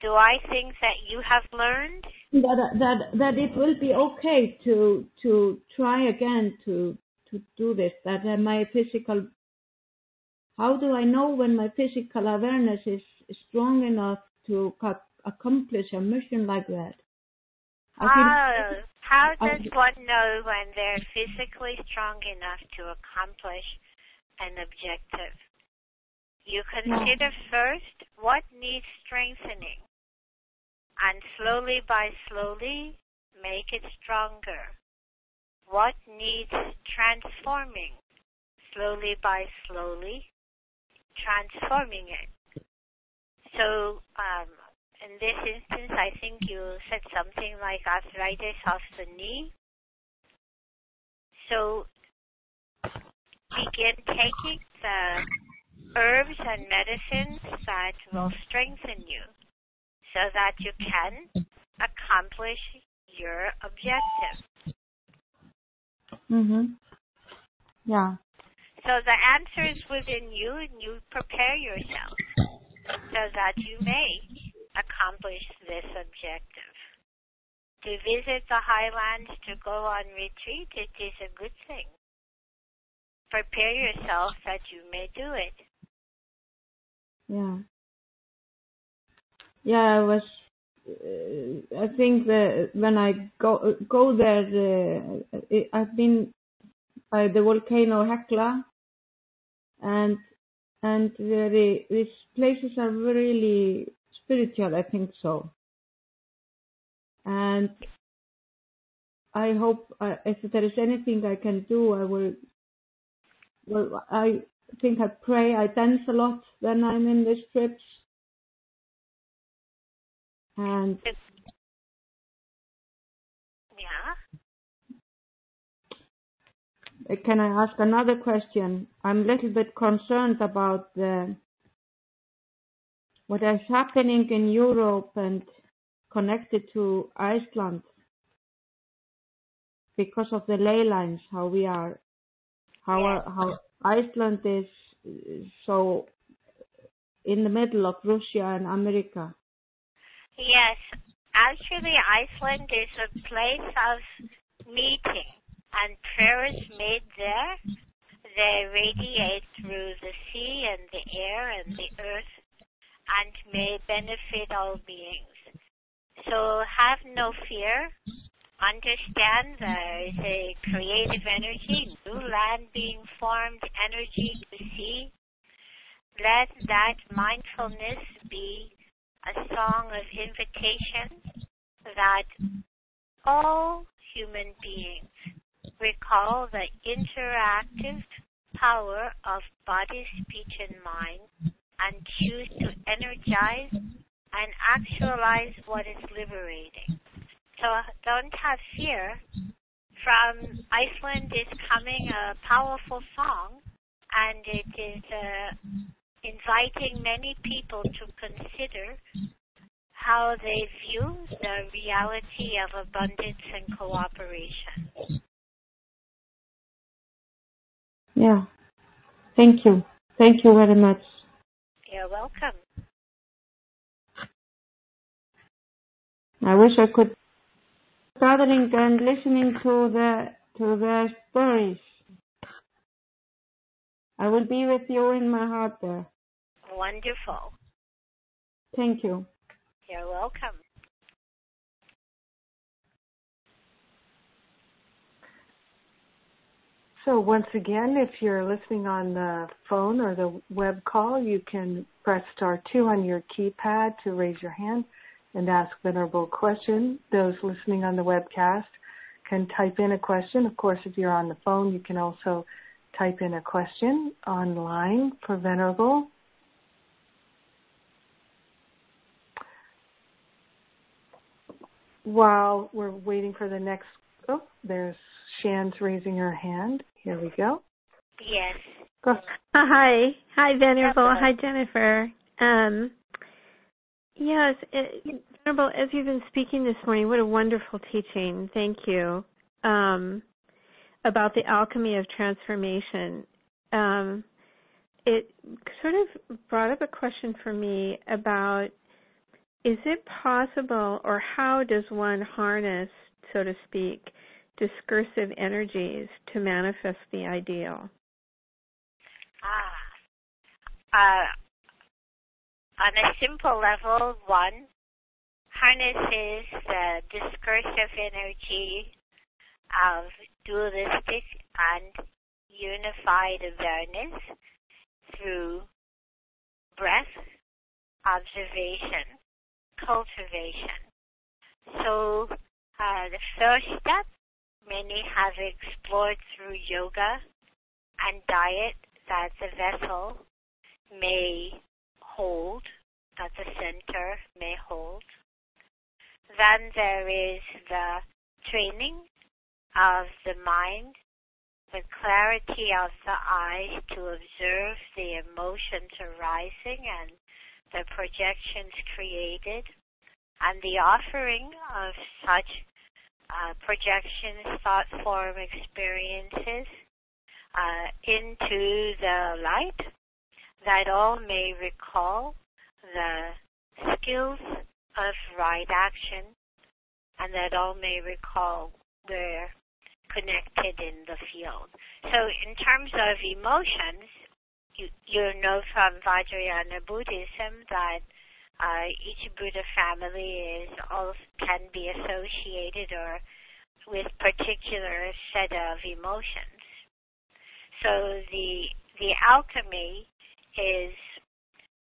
do I think that you have learned? That that that it will be okay to to try again to to do this. That my physical. How do I know when my physical awareness is strong enough to accomplish a mission like that? Oh, how, how does one know when they're physically strong enough to accomplish an objective? You consider first what needs strengthening, and slowly by slowly make it stronger. What needs transforming, slowly by slowly transforming it. So um, in this instance, I think you said something like arthritis of the knee. So begin taking the herbs and medicines that will strengthen you so that you can accomplish your objective. Mhm. Yeah. So the answer is within you and you prepare yourself so that you may accomplish this objective. To visit the highlands, to go on retreat, it is a good thing. Prepare yourself that you may do it. Yeah. Yeah, I was. Uh, I think that when I go go there, uh, I've been by the volcano Hekla, and and very, these places are really spiritual, I think so. And I hope uh, if there is anything I can do, I will. Well, I think I pray. I dance a lot when I'm in these trips, and yeah. Uh, can I ask another question? I'm a little bit concerned about the what is happening in Europe and connected to Iceland because of the ley lines, how we are, how how Iceland is so in the middle of Russia and America. Yes, actually, Iceland is a place of meeting, and prayers made there, they radiate through the sea and the air and the earth and may benefit all beings. So have no fear. Understand there is a creative energy, new land being formed, energy to see. Let that mindfulness be a song of invitation that all human beings recall the interactive power of body, speech, and mind and choose to energize and actualize what is liberating. So don't have fear. From Iceland is coming a powerful song, and it is uh, inviting many people to consider how they view the reality of abundance and cooperation. Yeah. Thank you. Thank you very much. You're welcome. I wish I could gathering and listening to the to the stories. I will be with you in my heart there. Wonderful. Thank you. You're welcome. So once again, if you're listening on the phone or the web call, you can press star two on your keypad to raise your hand and ask Venerable a question. Those listening on the webcast can type in a question. Of course, if you're on the phone, you can also type in a question online for Venerable. While we're waiting for the next, oh, there's Shan's raising her hand. Here we go. Yes. Go. Hi. Hi, Venerable. Hi, Jennifer. Um, yes, it, Venerable, as you've been speaking this morning, what a wonderful teaching. Thank you. Um, about the alchemy of transformation. Um, it sort of brought up a question for me about is it possible, or how does one harness, so to speak, discursive energies to manifest the ideal? Ah. Uh, on a simple level, one harnesses the discursive energy of dualistic and unified awareness through breath, observation, cultivation. So uh, the first step many have explored through yoga and diet that the vessel may hold, that the center may hold. Then there is the training of the mind, the clarity of the eyes to observe the emotions arising and the projections created, and the offering of such uh, projections, thought form experiences uh, into the light, that all may recall the skills of right action, and that all may recall where connected in the field. So in terms of emotions, you, you know from Vajrayana Buddhism that uh, each Buddha family is all can be associated or with particular set of emotions. So the the alchemy is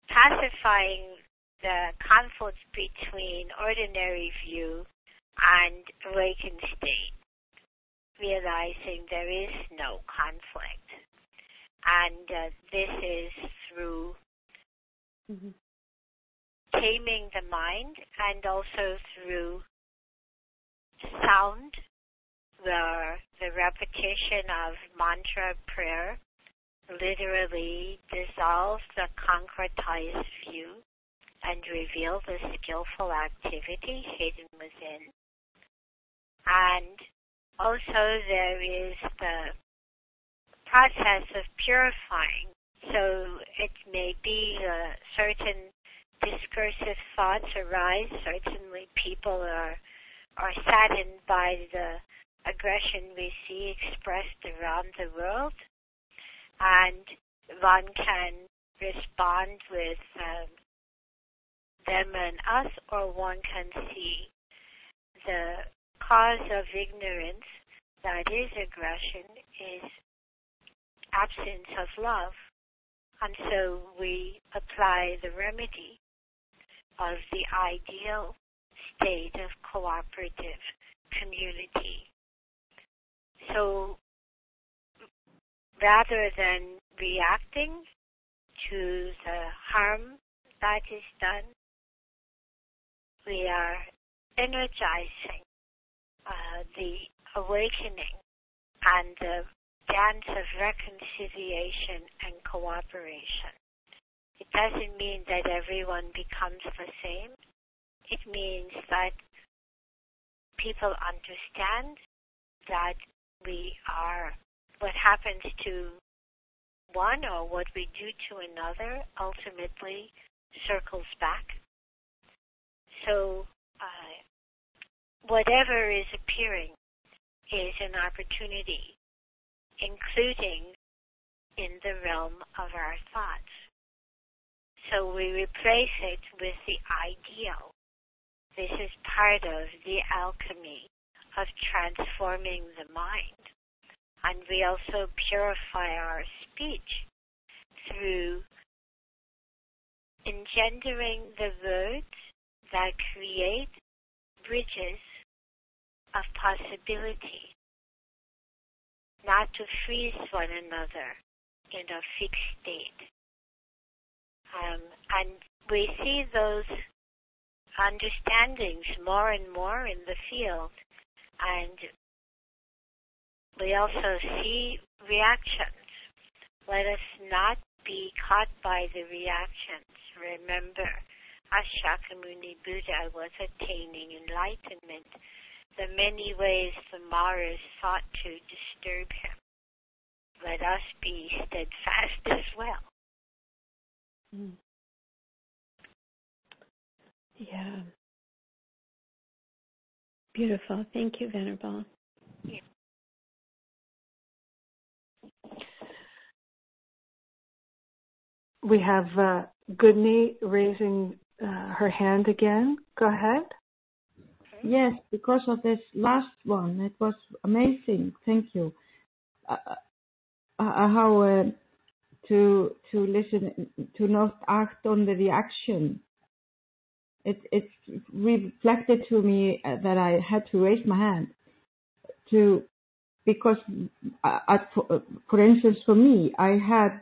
pacifying the conflict between ordinary view and awakened state realizing there is no conflict. And uh, this is through mm-hmm. Taming the mind and also through sound, the, the repetition of mantra prayer literally dissolves the concretized view and reveal the skillful activity hidden within. And also there is the process of purifying. So it may be uh, certain discursive thoughts arise. Certainly, people are are saddened by the aggression we see expressed around the world, and one can respond with um, them and us, or one can see the cause of ignorance, that is aggression, is absence of love. And so we apply the remedy of the ideal state of cooperative community. So rather than reacting to the harm that is done, we are energizing uh, the awakening and the dance of reconciliation and cooperation. It doesn't mean that everyone becomes the same. It means that people understand that we are, what happens to one or what we do to another ultimately circles back. So uh, whatever is appearing is an opportunity, including in the realm of our thoughts. So we replace it with the ideal. This is part of the alchemy of transforming the mind. And we also purify our speech through engendering the words that create bridges of possibility, not to freeze one another in a fixed state. Um, and we see those understandings more and more in the field, and we also see reactions. Let us not be caught by the reactions. Remember, as Shakyamuni Buddha was attaining enlightenment, the many ways the Maras sought to disturb him. Let us be steadfast as well. Mm. Yeah. Beautiful. Thank you, Venerable. We have uh, Goodney raising uh, her hand again. Go ahead. Yes, because of this last one, it was amazing. Thank you. Uh, uh, uh how uh, to to listen to not act on the reaction. It it reflected to me uh, that I had to raise my hand to because I, for, for instance for me I had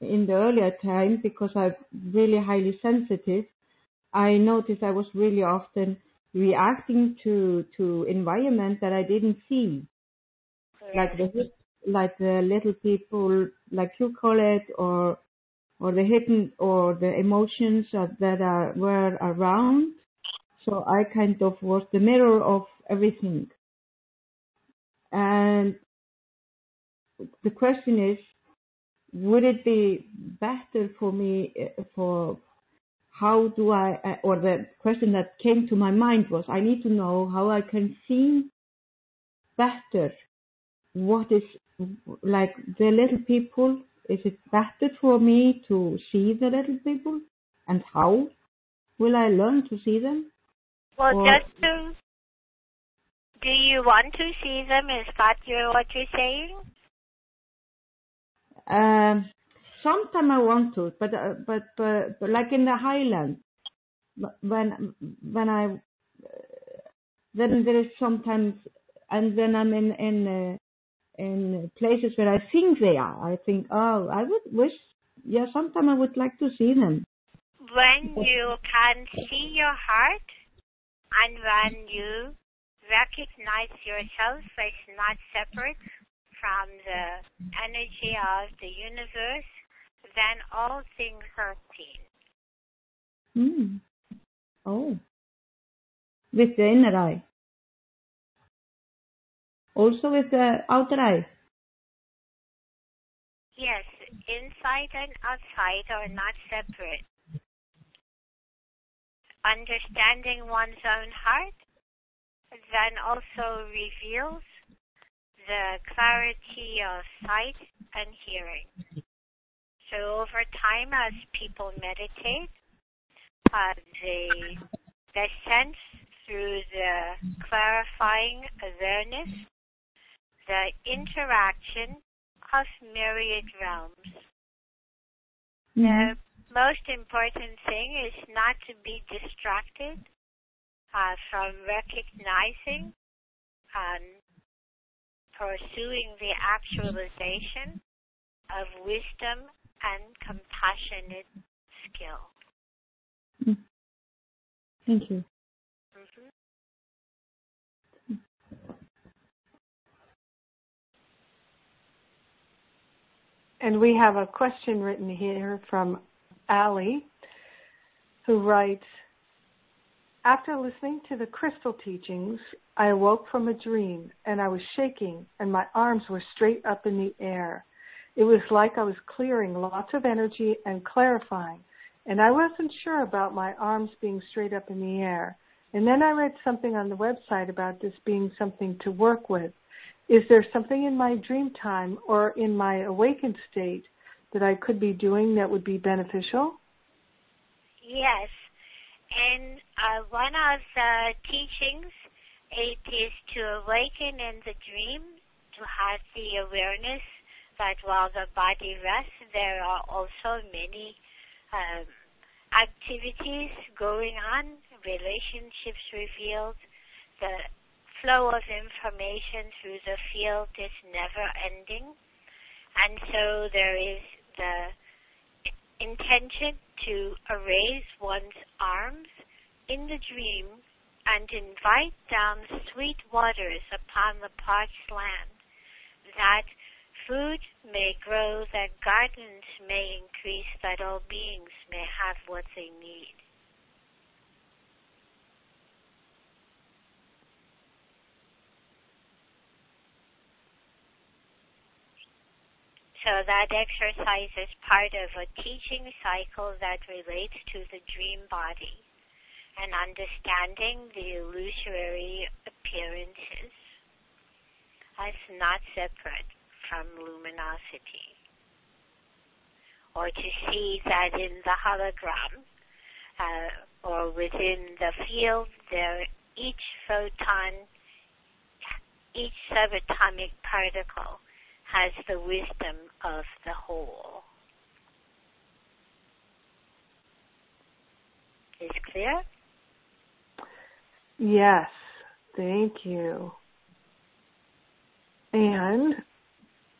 in the earlier time because I'm really highly sensitive I noticed I was really often reacting to to environment that I didn't see like the like the little people like you call it or or the hidden or the emotions that are were around. So I kind of was the mirror of everything. And the question is, would it be better for me uh, for how do I, uh, or the question that came to my mind was, I need to know how I can see better what is like the little people. Is it better for me to see the little people? And how will I learn to see them? Well, or, just to do you want to see them? Is that your, what you're saying? Um, sometimes I want to, but, uh, but but but like in the highlands, when when I uh, then there is sometimes, and then I'm in in uh, in places where I think they are. I think, oh, I would wish, yeah, sometime I would like to see them. When you can see your heart, and when you recognize yourself as not separate from the energy of the universe, then all things are seen. Hmm. Oh. With the inner eye. Also with the outer eye. Yes, inside and outside are not separate. Understanding one's own heart then also reveals the clarity of sight and hearing. So over time, as people meditate, uh, they, they sense through the clarifying awareness the interaction of myriad realms. Mm-hmm. The most important thing is not to be distracted uh, from recognizing and pursuing the actualization of wisdom and compassionate skill. Mm. Thank you. Mm-hmm. And we have a question written here from Ali, who writes, after listening to the crystal teachings, I awoke from a dream and I was shaking and my arms were straight up in the air. It was like I was clearing lots of energy and clarifying, and I wasn't sure about my arms being straight up in the air. And then I read something on the website about this being something to work with. Is there something in my dream time or in my awakened state that I could be doing that would be beneficial? Yes, and uh, one of the teachings, it is to awaken in the dream, to have the awareness that while the body rests, there are also many um, activities going on, relationships revealed, the flow of information through the field is never ending. And so there is the intention to erase one's arms in the dream and invite down sweet waters upon the parched land, that food may grow, that gardens may increase, that all beings may have what they need. So that exercise is part of a teaching cycle that relates to the dream body. and understanding the illusory appearances as not separate from luminosity. Or to see that in the hologram uh, or within the field, there each photon, each subatomic particle has the wisdom of the whole. Is clear? Yes, thank you. And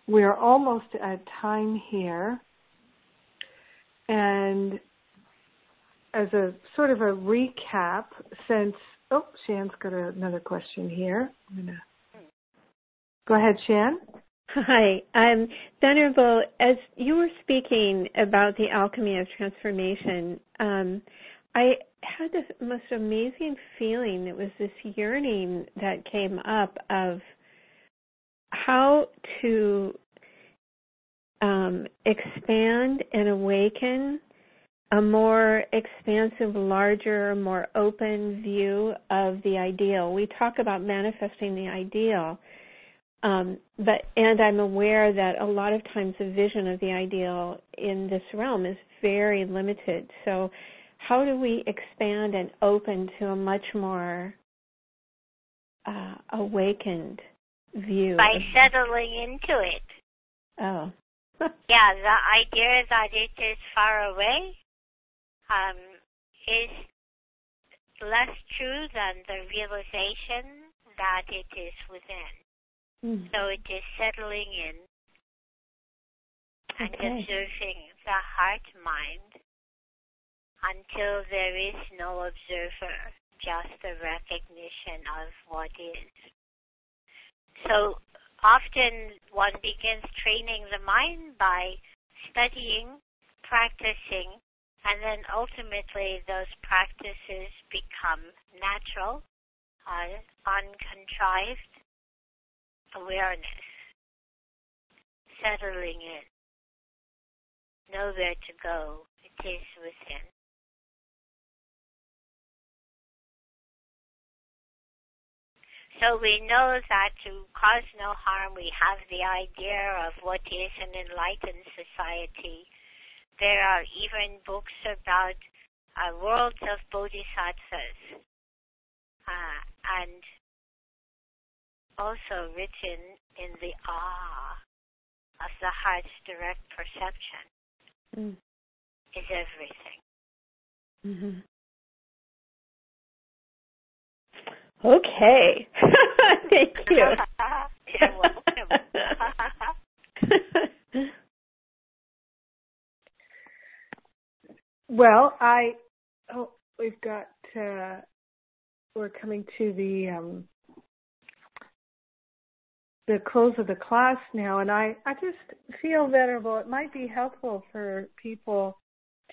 we're almost at time here. And as a sort of a recap, since, oh, Shan's got another question here. I'm gonna, go ahead, Shan. Hi, um, Venerable. As you were speaking about the alchemy of transformation, um, I had this most amazing feeling. It was this yearning that came up of how to um, expand and awaken a more expansive, larger, more open view of the ideal. We talk about manifesting the ideal, um, but and I'm aware that a lot of times the vision of the ideal in this realm is very limited. So, how do we expand and open to a much more uh, awakened view? By settling into it. Oh. yeah, the idea that it is far away um, is less true than the realization that it is within. Mm. So it is settling in and Okay. observing the heart mind until there is no observer, just the recognition of what is. So often one begins training the mind by studying, practicing, and then ultimately those practices become natural, uh, uncontrived awareness, settling in, nowhere to go, it is within. So we know that to cause no harm, we have the idea of what is an enlightened society. There are even books about uh, worlds of bodhisattvas, uh, and also written in the awe of the heart's direct perception Mm. is everything. hmm Okay. Thank you. You're welcome. Well, I oh we've got uh we're coming to the um the close of the class now and I I just feel venerable it might be helpful for people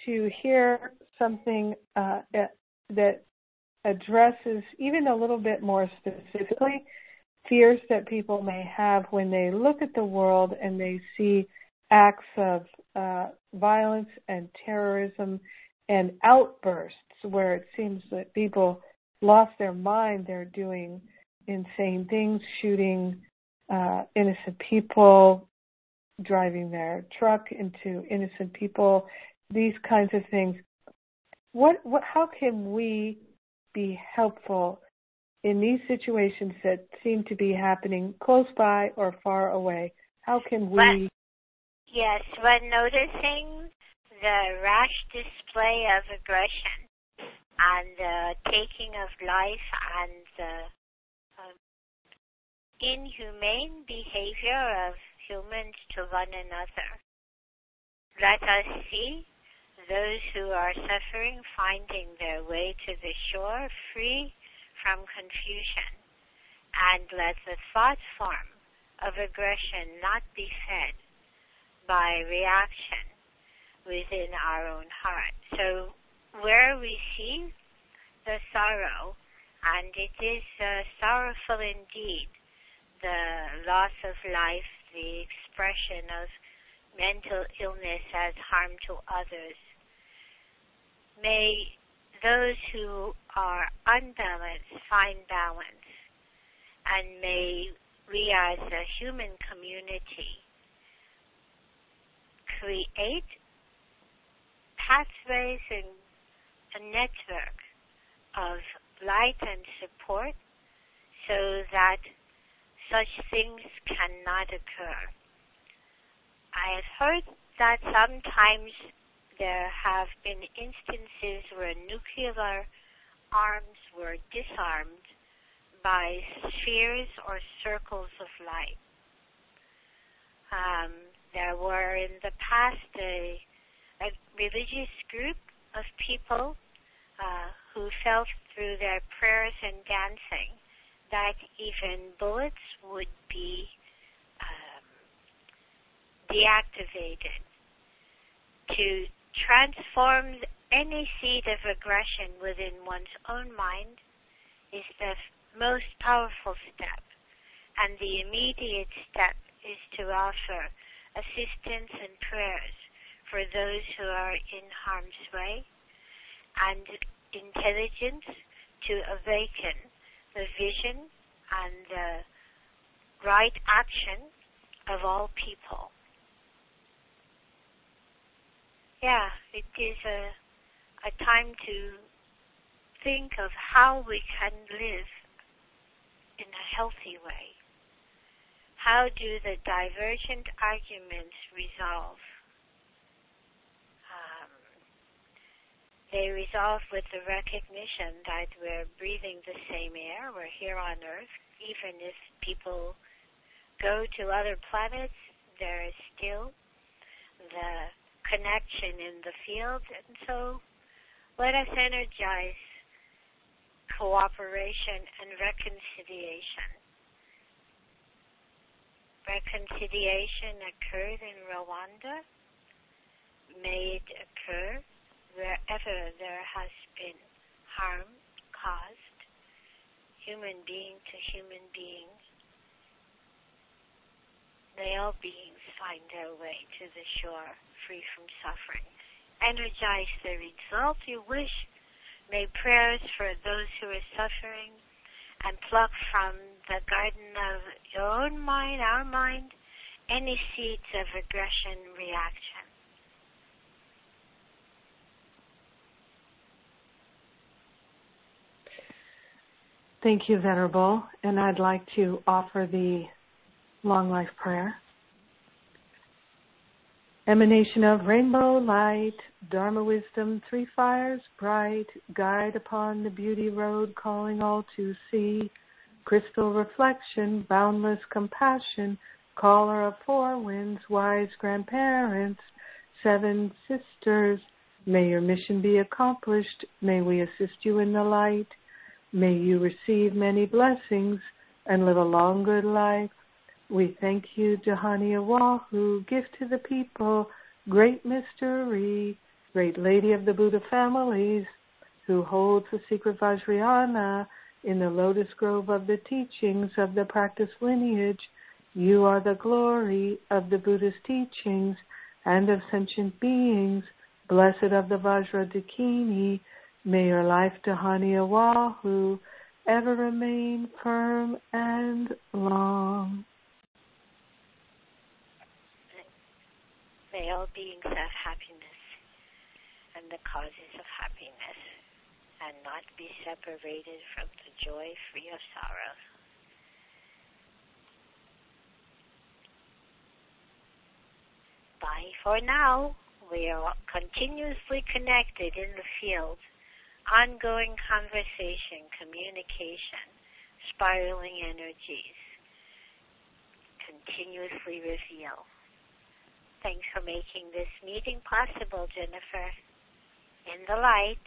to hear something uh that, addresses even a little bit more specifically fears that people may have when they look at the world and they see acts of uh, violence and terrorism and outbursts where it seems that people lost their mind. They're doing insane things, shooting uh, innocent people, driving their truck into innocent people, these kinds of things. What, what, how can we be helpful in these situations that seem to be happening close by or far away? How can we? Yes, when noticing the rash display of aggression and the taking of life and the inhumane behavior of humans to one another, let us see those who are suffering finding their way to the shore free from confusion, and let the thought form of aggression not be fed by reaction within our own heart. So where we see the sorrow, and it is uh, sorrowful indeed, the loss of life, the expression of mental illness as harm to others. May those who are unbalanced find balance and may we as a human community create pathways and a network of light and support so that such things cannot occur. I have heard that sometimes there have been instances where nuclear arms were disarmed by spheres or circles of light. Um, there were in the past a, a religious group of people uh, who felt through their prayers and dancing that even bullets would be um, deactivated to transform any seed of aggression within one's own mind is the most powerful step. And the immediate step is to offer assistance and prayers for those who are in harm's way and intelligence to awaken the vision and the right action of all people. Yeah, it is a, a time to think of how we can live in a healthy way. How do the divergent arguments resolve? Um, they resolve with the recognition that we're breathing the same air, we're here on Earth, even if people go to other planets, there is still the connection in the field, and so let us energize cooperation and reconciliation. Reconciliation occurred in Rwanda. May it occur wherever there has been harm caused, human being to human being. May all beings find their way to the shore free from suffering. Energize the result you wish May prayers for those who are suffering and pluck from the garden of your own mind, our mind, any seeds of aggression reaction. Thank you, Venerable. And I'd like to offer the long life prayer. Emanation of rainbow light, Dharma wisdom, three fires bright, guide upon the beauty road, calling all to see, crystal reflection, boundless compassion, caller of four winds, wise grandparents, seven sisters, may your mission be accomplished, may we assist you in the light, may you receive many blessings and live a long good life. We thank you, Dhyani Ywahoo, gift to the people, great mystery, great lady of the Buddha families, who holds the secret Vajrayana in the lotus grove of the teachings of the practice lineage. You are the glory of the Buddhist teachings and of sentient beings, blessed of the Vajradakini. May your life, Dhyani Ywahoo, ever remain firm and long. May all beings have happiness and the causes of happiness, and not be separated from the joy free of sorrow. Bye for now. We are continuously connected in the field. Ongoing conversation, communication, spiraling energies continuously reveal. Thanks for making this meeting possible, Jennifer. In the light.